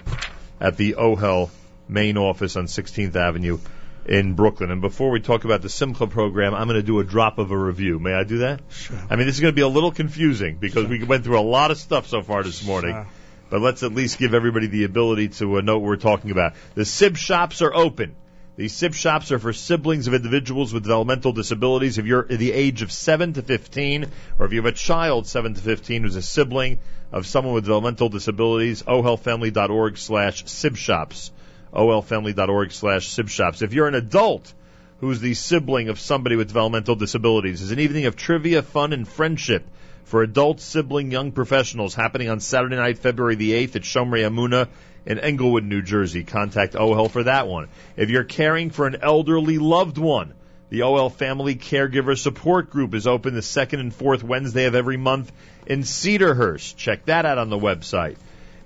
at the OHEL main office on 16th Avenue in Brooklyn. And before we talk about the Simcha program, I'm going to do a drop of a review. May I do that? Sure. I mean, this is going to be a little confusing because we went through a lot of stuff so far this morning. Sure. But let's at least give everybody the ability to uh, know what we're talking about. The SIB shops are open. These SIB shops are for siblings of individuals with developmental disabilities. If you're the age of 7 to 15, or if you have a child 7 to 15 who's a sibling of someone with developmental disabilities, ohelfamily.org slash SIB shops. ohelfamily.org slash SIB shops. If you're an adult who's the sibling of somebody with developmental disabilities, there's an evening of trivia, fun, and friendship for adult sibling young professionals happening on Saturday night, February the 8th at Shomrei Amuna in Englewood, New Jersey. Contact OHEL for that one. If you're caring for an elderly loved one, the OHEL Family Caregiver Support Group is open the second and fourth Wednesday of every month in Cedarhurst. Check that out on the website.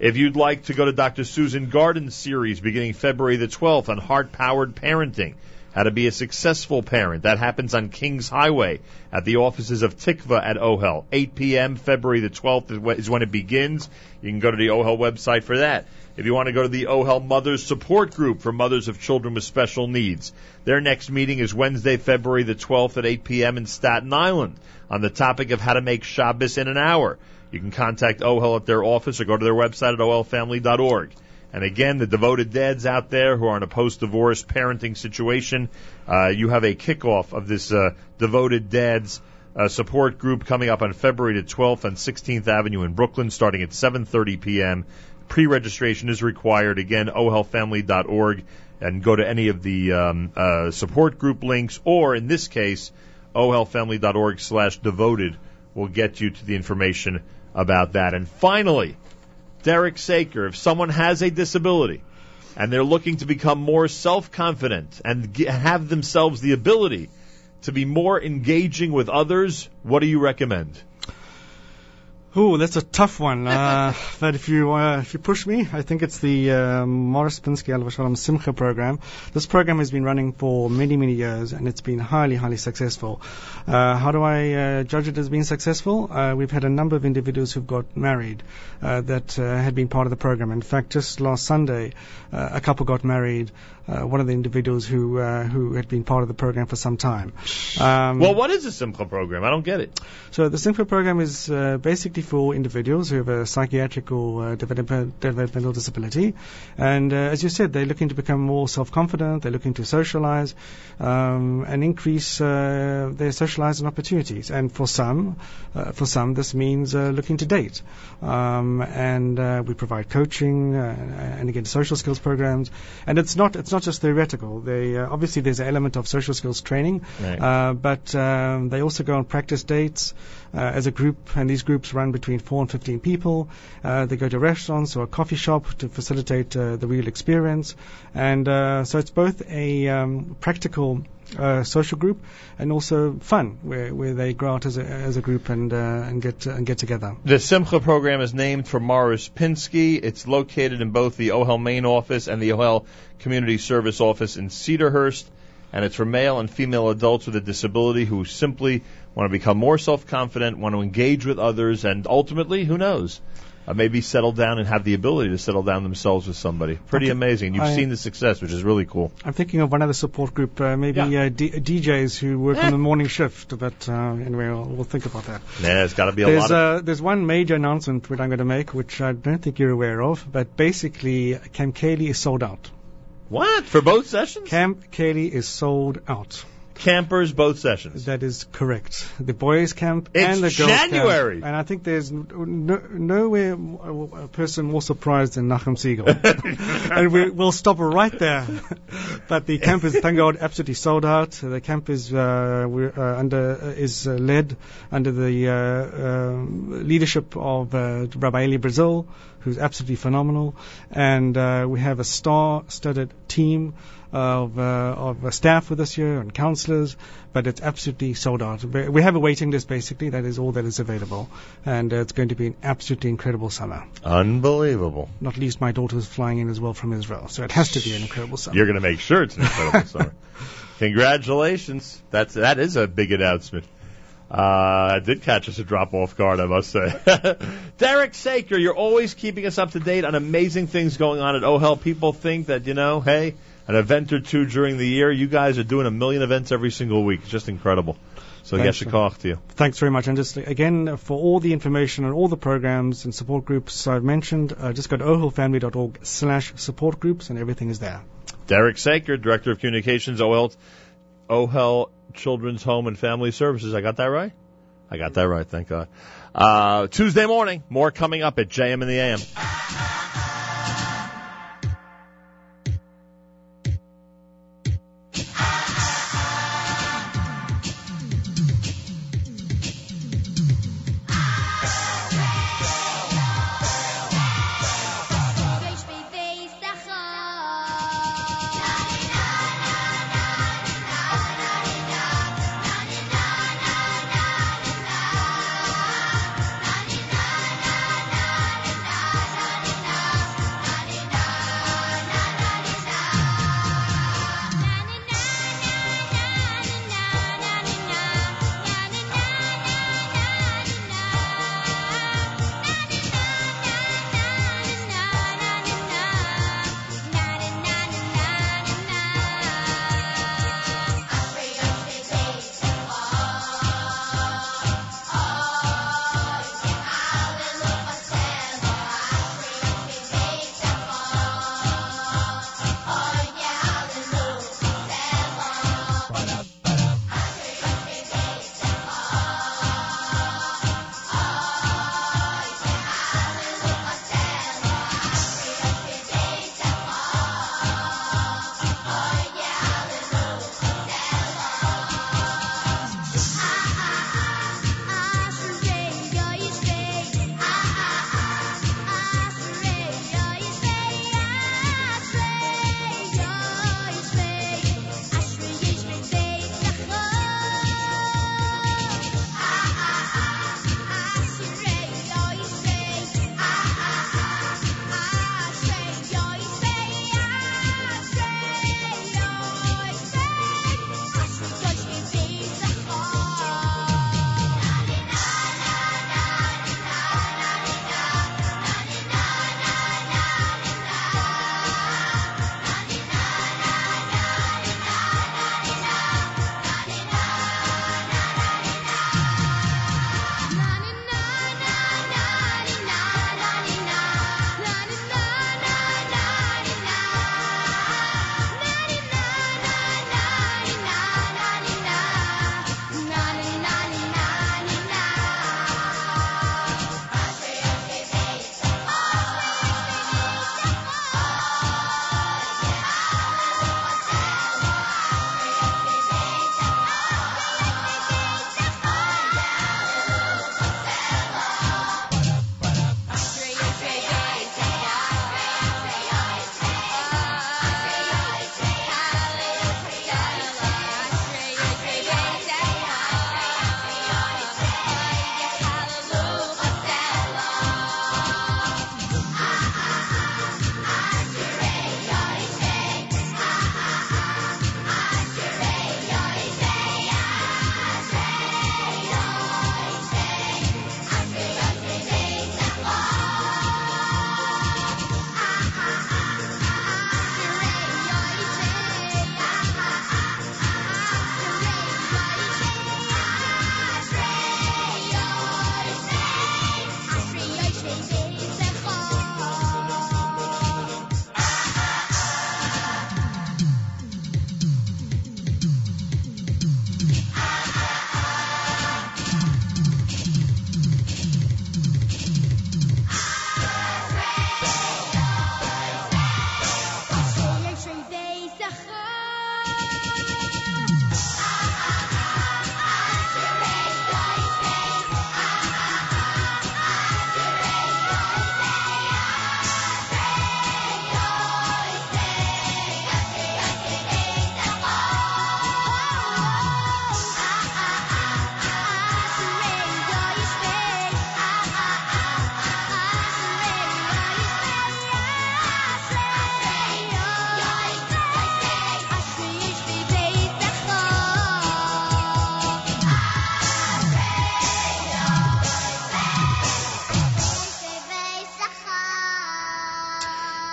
If you'd like to go to Dr. Susan Garden's series beginning February the 12th on heart powered parenting, how to be a successful parent, that happens on Kings Highway at the offices of Tikva at OHEL. 8 p.m. February the 12th is when it begins. You can go to the OHEL website for that. If you want to go to the OHEL Mothers Support Group for mothers of children with special needs, their next meeting is Wednesday, February the 12th at 8 p.m. in Staten Island on the topic of how to make Shabbos in an hour. You can contact OHEL at their office or go to their website at ohelfamily.org. And again, the devoted dads out there who are in a post-divorce parenting situation, uh, you have a kickoff of this uh, devoted dads uh, support group coming up on February the 12th on 16th Avenue in Brooklyn, starting at 7:30 p.m. Pre-registration is required. Again, ohelfamily.org, and go to any of the um, uh, support group links, or in this case, ohelfamily.org/devoted will get you to the information about that. And finally, Derek Saker, if someone has a disability and they're looking to become more self-confident and have themselves the ability to be more engaging with others, what do you recommend? Ooh, that's a tough one. Uh, but if you uh, if you push me, I think it's the uh, Morris Pinsky Al Shalom Simcha program. This program has been running for many many years, and it's been highly highly successful. Uh, how do I uh, judge it as being successful? Uh, we've had a number of individuals who've got married that had been part of the program. In fact, just last Sunday, a couple got married. Uh, one of the individuals who uh, who had been part of the program for some time. Um, well, what is a Simcha program? I don't get it. so the Simcha program is uh, basically for individuals who have a psychiatric or uh, develop- developmental disability, and uh, as you said, they're looking to become more self-confident. They're looking to socialize um, and increase uh, their socializing opportunities. And for some, uh, for some, this means uh, looking to date. Um, and uh, we provide coaching uh, and again social skills programs. And it's not it's not just theoretical. They uh, obviously there's an element of social skills training, Right. uh, but um, they also go on practice dates uh, as a group, and these groups run between four and fifteen people. Uh, they go to restaurants or a coffee shop to facilitate uh, the real experience, and uh, so it's both a um, practical. Uh, social group and also fun, where, where they go out as a, as a group and uh, and get and get together. The Simcha program is named for Morris Pinsky. It's located in both the OHEL main office and the OHEL community service office in Cedarhurst. And it's for male and female adults with a disability who simply want to become more self-confident, want to engage with others, and ultimately, who knows, uh, maybe settle down and have the ability to settle down themselves with somebody. Pretty Okay. amazing. You've I- seen the success, which is really cool. I'm thinking of another support group, uh, maybe uh, D- DJs who work Eh. on the morning shift. But uh, anyway, we'll, we'll think about that. Yeah, it's got to be a There's, lot of. uh, there's one major announcement which I'm going to make, which I don't think you're aware of, but basically, Camp Kaylie is sold out. What? For both sessions? Camp Kaylie is sold out. Campers, both sessions. That is correct. The boys' camp It's and the girls' January. camp. And I think there's no, nowhere a person more surprised than Nachum Segal. and we, we'll stop right there. but the camp is, thank God, absolutely sold out. The camp is uh, we're, uh, under uh, is uh, led under the uh, um leadership of uh, Rabbi Eli Brazil, who's absolutely phenomenal. And uh, we have a star-studded team of uh, of uh, staff with us here and counselors, but it's absolutely sold out. We have a waiting list basically. That is all that is available, and uh, it's going to be an absolutely incredible summer. Unbelievable. Not least, my daughter is flying in as well from Israel, so it has to be an incredible summer. You're going to make sure it's an incredible summer. Congratulations. That's that is a big announcement. Uh, did catch us a drop off guard, I must say. Derek Saker, you're always keeping us up to date on amazing things going on at OHEL. People think that, you know, hey, an event or two during the year, you guys are doing a million events every single week. It's just incredible. So Thanks, yes, sir. Shikach to you. Thanks very much. And just again, for all the information on all the programs and support groups I've mentioned, uh, just go to ohelfamily.org slash support groups and everything is there. Derek Saker, Director of Communications, OHEL, OHEL Children's Home and Family Services. I got that right? I got that right, thank God. Uh, Tuesday morning, more coming up at JM in the AM.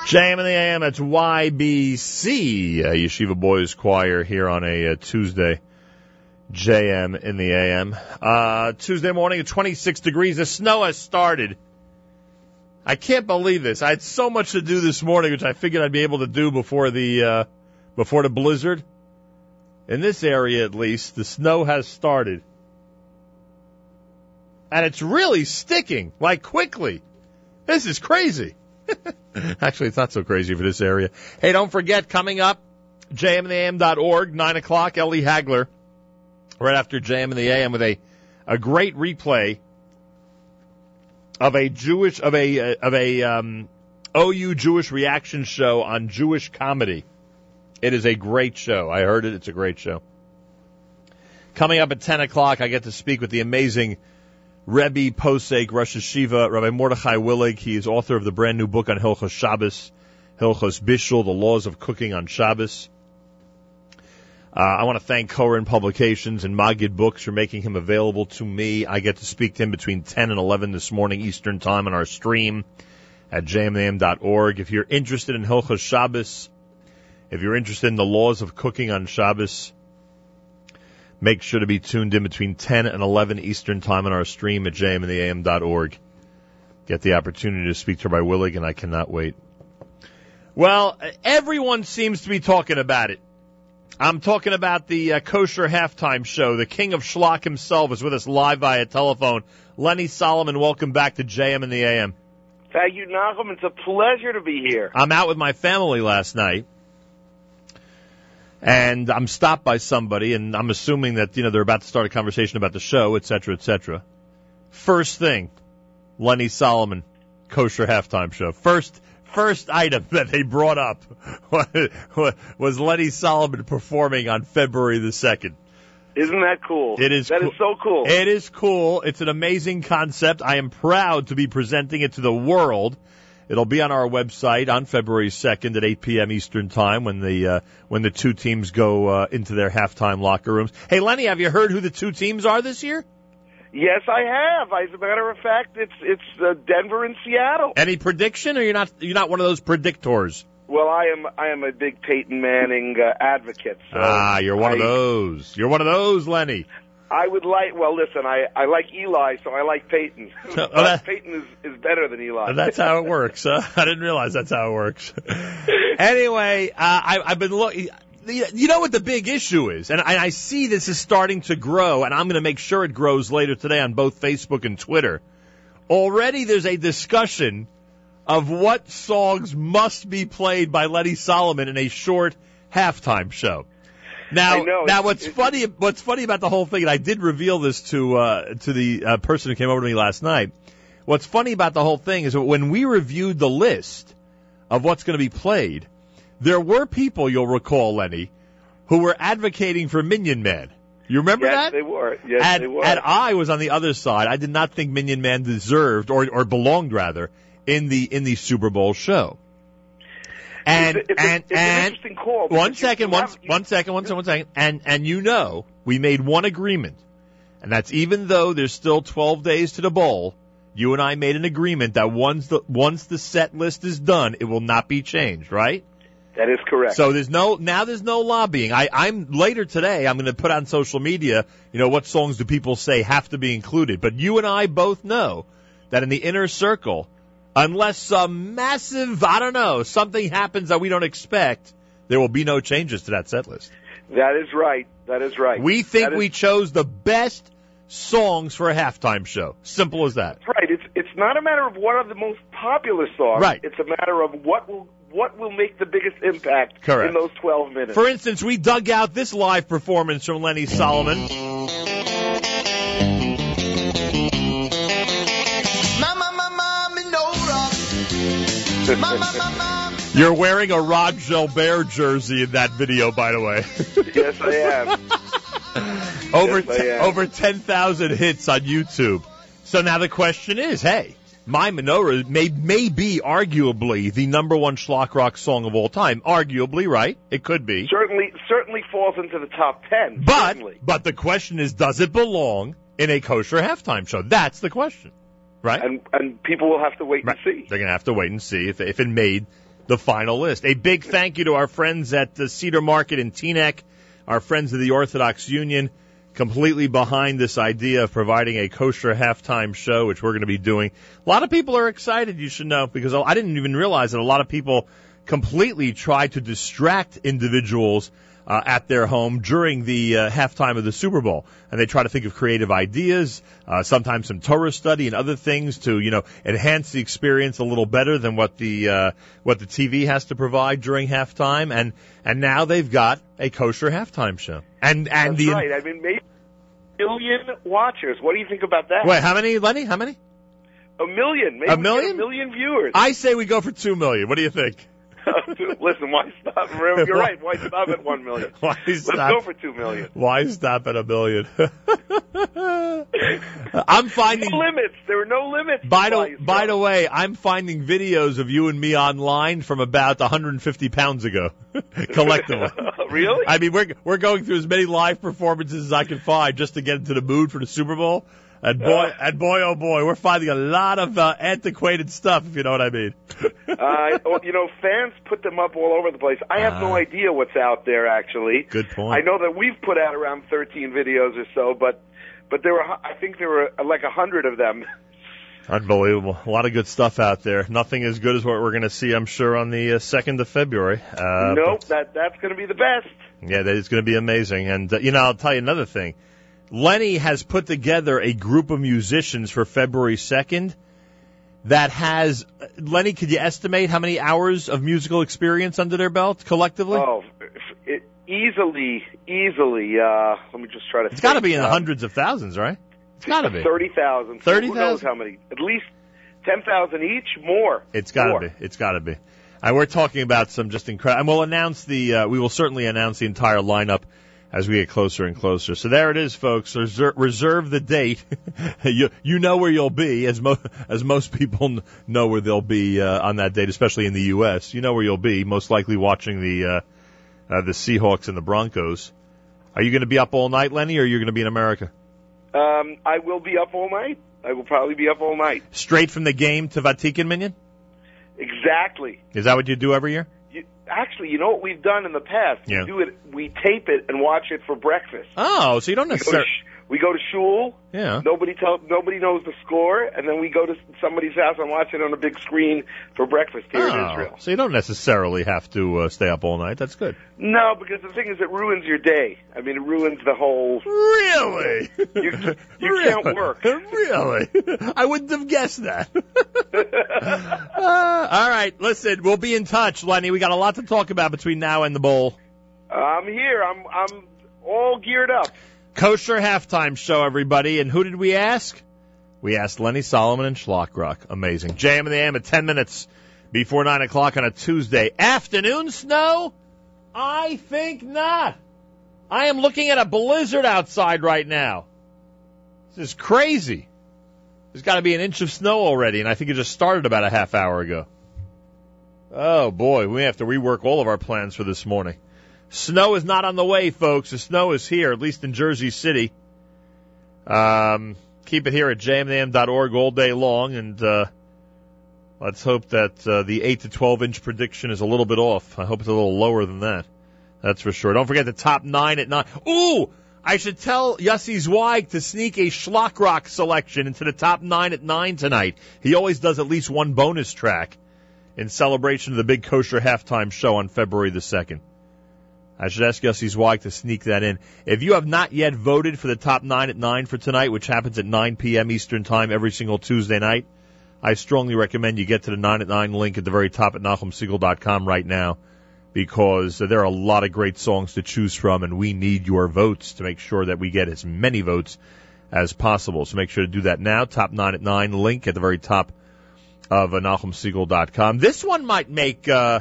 JM in the AM, it's YBC, uh, Yeshiva Boys Choir here on a uh, Tuesday. JM in the AM. Uh, Tuesday morning 26 degrees. The snow has started. I can't believe this. I had so much to do this morning, which I figured I'd be able to do before the, uh, before the blizzard. In this area, at least, the snow has started. And it's really sticking, like quickly. This is crazy. Actually, it's not so crazy for this area. Hey, don't forget, coming up, jmintheam.org, 9 o'clock, Ellie Hagler, right after JM in the AM with a, a great replay of a Jewish, of a, uh, of a, um, OU Jewish reaction show on Jewish comedy. It is a great show. I heard it. It's a great show. Coming up at 10 o'clock, I get to speak with the amazing Rebbe Posek Rosh Yeshiva, Rabbi Mordechai Willig. He is author of the brand new book on Hilchos Shabbos, Hilchos Bishul, the laws of cooking on Shabbos. Uh, I want to thank Koren Publications and Magid Books for making him available to me. I get to speak to him between 10 and 11 this morning Eastern Time on our stream at jmam.org. If you're interested in Hilchos Shabbos, if you're interested in the laws of cooking on Shabbos, make sure to be tuned in between 10 and 11 Eastern Time on our stream at jmintheam.org. Get the opportunity to speak to Rabbi Willig, and I cannot wait. Well, everyone seems to be talking about it. I'm talking about the uh, kosher halftime show. The king of schlock himself is with us live via telephone. Lenny Solomon, welcome back to JM in the AM. Thank you, Nachum. It's a pleasure to be here. I'm out with my family last night, and I'm stopped by somebody, and I'm assuming that you know they're about to start a conversation about the show, et cetera, et cetera. First thing, Lenny Solomon, kosher halftime show. First, first item that they brought up was Lenny Solomon performing on February the second. Isn't that cool? It is. That cool. is so cool. It is cool. It's an amazing concept. I am proud to be presenting it to the world. It'll be on our website on February 2nd at 8 p.m. Eastern Time when the uh, when the two teams go uh, into their halftime locker rooms. Hey, Lenny, have you heard who the two teams are this year? Yes, I have. As a matter of fact, it's it's uh, Denver and Seattle. Any prediction, or you're not you're not one of those predictors? Well, I am I am a big Peyton Manning uh, advocate. So ah, you're one I, of those. You're one of those, Lenny. I would like. Well, listen, I I like Eli, so I like Peyton. But that- Peyton is is better than Eli. That's how it works. Huh? I didn't realize that's how it works. anyway, uh, I, I've been looking. You know what the big issue is, and I, I see this is starting to grow, and I'm going to make sure it grows later today on both Facebook and Twitter. Already, there's a discussion of what songs must be played by Lenny Solomon in a short halftime show. Now, know, now what's funny? What's funny about the whole thing, and I did reveal this to uh, to the uh, person who came over to me last night. What's funny about the whole thing is that when we reviewed the list of what's going to be played, there were people you'll recall, Lenny, who were advocating for Minyan Man. You remember yes, that? they were. Yes, and, they were. and I was on the other side. I did not think Minyan Man deserved or or belonged rather in the in the Super Bowl show. And it's, a, it's, and a, it's an and interesting call. one second, one, have- one second, one second, one second. And, and you know, we made one agreement. And that's even though there's still 12 days to the bowl, you and I made an agreement that once the, once the set list is done, it will not be changed, right? That is correct. So there's no, now there's no lobbying. I, I'm, later today, I'm going to put on social media, you know, what songs do people say have to be included. But you and I both know that in the inner circle, unless some massive, I don't know, something happens that we don't expect, there will be no changes to that set list. that is right. That is right. We think is- we chose the best songs for a halftime show. Simple as that. That's right. It's it's not a matter of what are the most popular songs. Right. It's a matter of what will what will make the biggest impact Correct. in those twelve minutes. For instance, we dug out this live performance from Lenny Solomon. You're wearing a Rod Gilbert jersey in that video, by the way. yes, I am. over Yes, I am. over 10,000 hits on YouTube. So now the question is, hey, My Menorah may may be arguably the number one Shlock Rock song of all time. Arguably, right? It could be. Certainly, certainly falls into the top ten. But certainly. but the question is, does it belong in a kosher halftime show? That's the question, right? and and people will have to wait and see. They're gonna have to wait and see if if it made the final list. A big thank you to our friends at the Cedar Market in Teaneck, our friends of the Orthodox Union, completely behind this idea of providing a kosher halftime show, which we're going to be doing. A lot of people are excited, you should know, because I didn't even realize that a lot of people completely try to distract individuals uh, at their home during the uh, halftime of the Super Bowl, and they try to think of creative ideas, uh, sometimes some Torah study and other things to you know enhance the experience a little better than what the uh, what the TV has to provide during halftime, and and now they've got a kosher halftime show, and and That's the right. I mean, maybe a million watchers. What do you think about that? wait, how many, Lenny? How many? A million. Maybe A million? A million viewers. I say we go for two million. What do you think? Listen, why stop? You're right. Why stop at one million? Why Let's stop? go for two million. Why stop at a million? I'm finding no limits. There are no limits. By the by the way, I'm finding videos of you and me online from about 150 pounds ago, collectively. really? I mean, we're we're going through as many live performances as I can find just to get into the mood for the Super Bowl. And boy, and boy, oh boy, we're finding a lot of uh, antiquated stuff, if you know what I mean. uh, well, you know, fans put them up all over the place. I have no Ah. idea what's out there actually. Good point. I know that we've put out around 13 videos or so, but but there were I think there were uh, like a hundred of them. Unbelievable. A lot of good stuff out there. Nothing as good as what we're going to see, I'm sure, on the uh, 2nd of February. Uh, nope, that that's going to be the best. Yeah, that is going to be amazing. And, uh, you know, I'll tell you another thing. Lenny has put together a group of musicians for February 2nd that has, Lenny, could you estimate how many hours of musical experience under their belt collectively? Oh, it, easily, easily. Uh, let me just try to. it's got to be in the Uh, hundreds of thousands, right? It's got to be. Thirty thousand. 30,000? Who knows how many? At least ten thousand each. More. It's got to be. It's got to be. And we're talking about some just incredible. And we'll announce the. Uh, we will certainly announce the entire lineup as we get closer and closer. So there it is, folks. Reserve, reserve the date. you you know where you'll be, as mo- as most people know where they'll be uh, on that date, especially in the U.S. You know where you'll be, most likely watching the uh, uh, the Seahawks and the Broncos. Are you going to be up all night, Lenny, or are you going to be in America? Um, I will be up all night. I will probably be up all night. Straight from the game to Vatikin Minyan? Exactly. Is that what you do every year? Actually, you know what we've done in the past? Yeah. We do it. We tape it and watch it for breakfast. Oh, so you don't We go to, necessarily. We go to shul. Yeah. Nobody tell. Nobody knows the score, and then we go to somebody's house and watch it on a big screen for breakfast here in Oh, Israel. so you don't necessarily have to uh, stay up all night. That's good. No, because the thing is, it ruins your day. I mean, it ruins the whole. Really? You you can't work. Really? I wouldn't have guessed that. Uh, all right, listen, we'll be in touch, Lenny. We got a lot to talk about between now and the bowl. I'm here. I'm I'm all geared up. Kosher halftime show, everybody. And who did we ask? We asked Lenny Solomon and Shlock Rock. Amazing. JM in the AM at 10 minutes before 9 o'clock on a Tuesday. Afternoon snow? I think not. I am looking at a blizzard outside right now. This is crazy. There's got to be an inch of snow already, and I think it just started about a half hour ago. Oh boy, we have to rework all of our plans for this morning. Snow is not on the way, folks. The snow is here, at least in Jersey City. Um, keep it here at jmintheam.org all day long, and uh, let's hope that uh, the 8 to 12 inch prediction is a little bit off. I hope it's a little lower than that. That's for sure. Don't forget the top nine at nine. Ooh! I should tell Yossi Zweig to sneak a Shlock Rock selection into the top nine at nine tonight. He always does at least one bonus track in celebration of the big kosher halftime show on February the 2nd. I should ask Yossi Zweig to sneak that in. If you have not yet voted for the top nine at nine for tonight, which happens at 9 p.m. Eastern Time every single Tuesday night, I strongly recommend you get to the nine at nine link at the very top at NachumSegal.com right now because there are a lot of great songs to choose from and we need your votes to make sure that we get as many votes as possible. So make sure to do that now. Top nine at nine link at the very top of NachumSegal.com. This one might make, uh,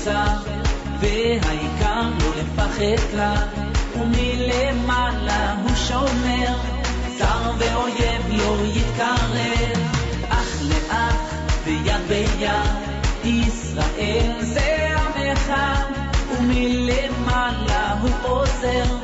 קצר, והעיקר לא לפחד כלל, ומלמעלה הוא שומר, צר ואויב לא יתקרב, אך לאח ויד ביד, ישראל זה עמך, ומלמעלה הוא עוזר.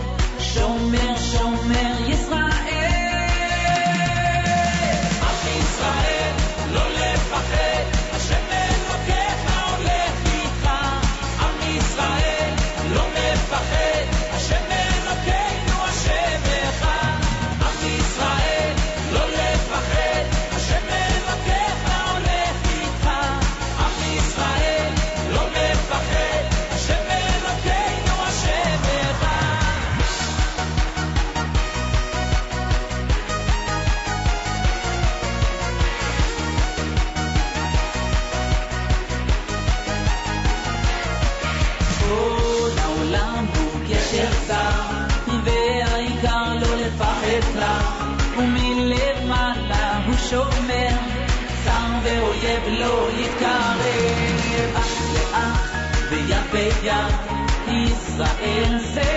Israel se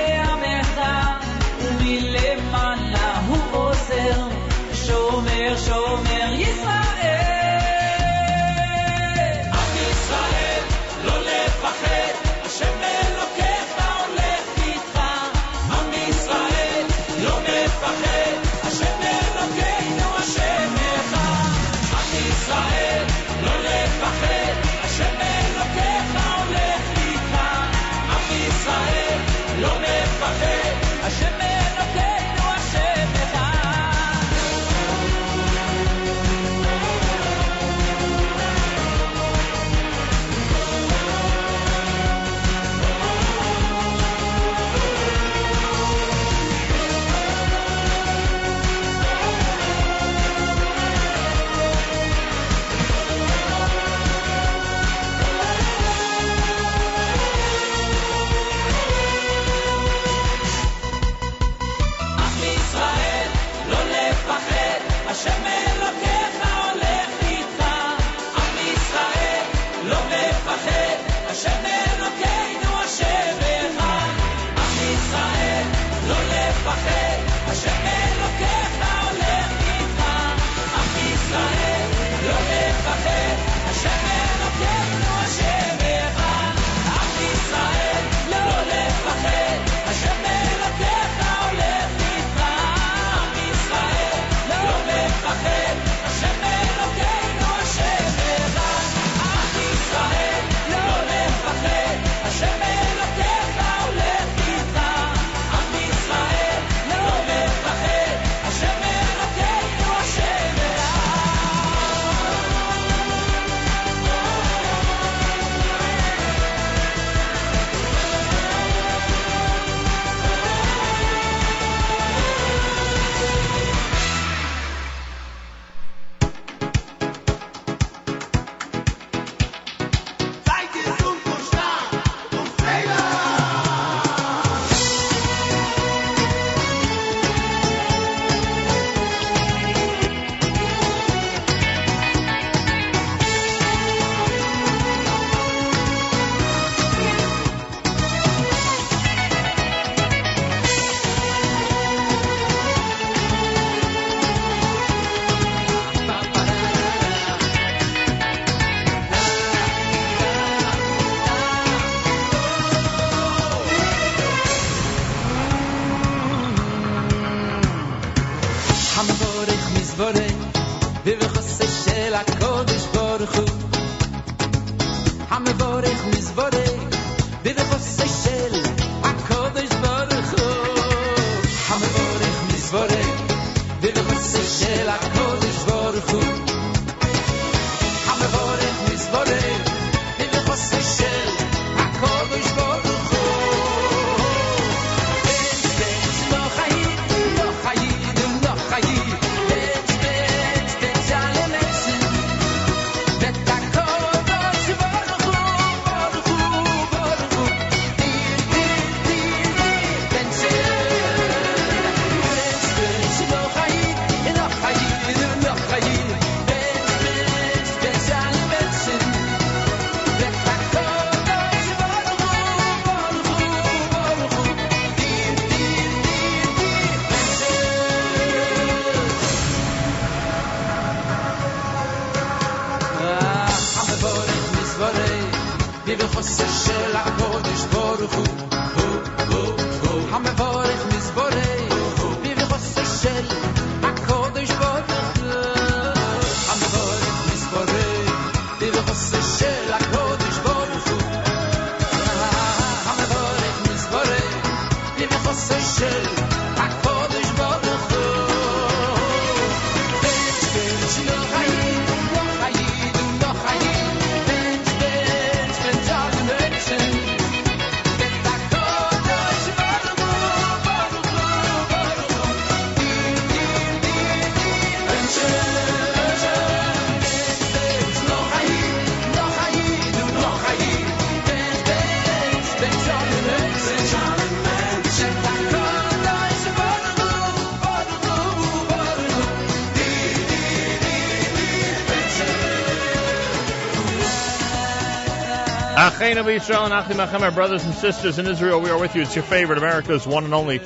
Achenu Israel and Achim Achem, our brothers and sisters in Israel, we are with you. It's your favorite, America's one and only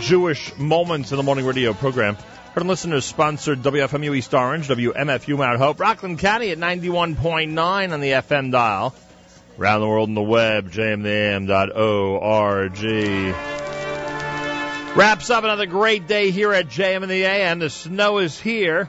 Jewish Moments in the Morning Radio program. Heard and listeners sponsored WFMU East Orange, WMFU Mount Hope, Rockland County at 91.9 on the FM dial. Around the world on the web, jmintheam.org. Wraps up another great day here at JM in the AM. The snow is here.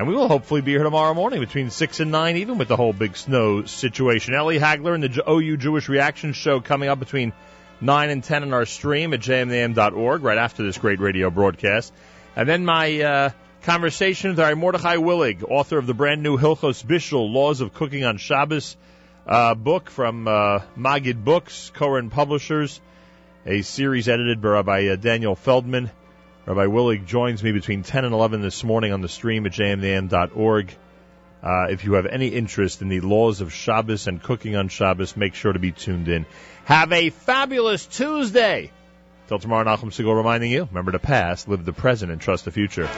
And we will hopefully be here tomorrow morning between 6 and 9, even with the whole big snow situation. Ellie Hagler and the OU Jewish Reaction Show coming up between 9 and 10 on our stream at jmintheam.org right after this great radio broadcast. And then my uh, conversation with our Mordechai Willig, author of the brand new Hilchos Bishul, Laws of Cooking on Shabbos uh, book from uh, Magid Books, Koren Publishers, a series edited by uh, Daniel Feldman. Rabbi Willig joins me between 10 and 11 this morning on the stream at jmintheam.org. Uh, if you have any interest in the laws of Shabbos and cooking on Shabbos, make sure to be tuned in. Have a fabulous Tuesday. Till tomorrow, Nachum Segal reminding you, remember the past, live the present, and trust the future.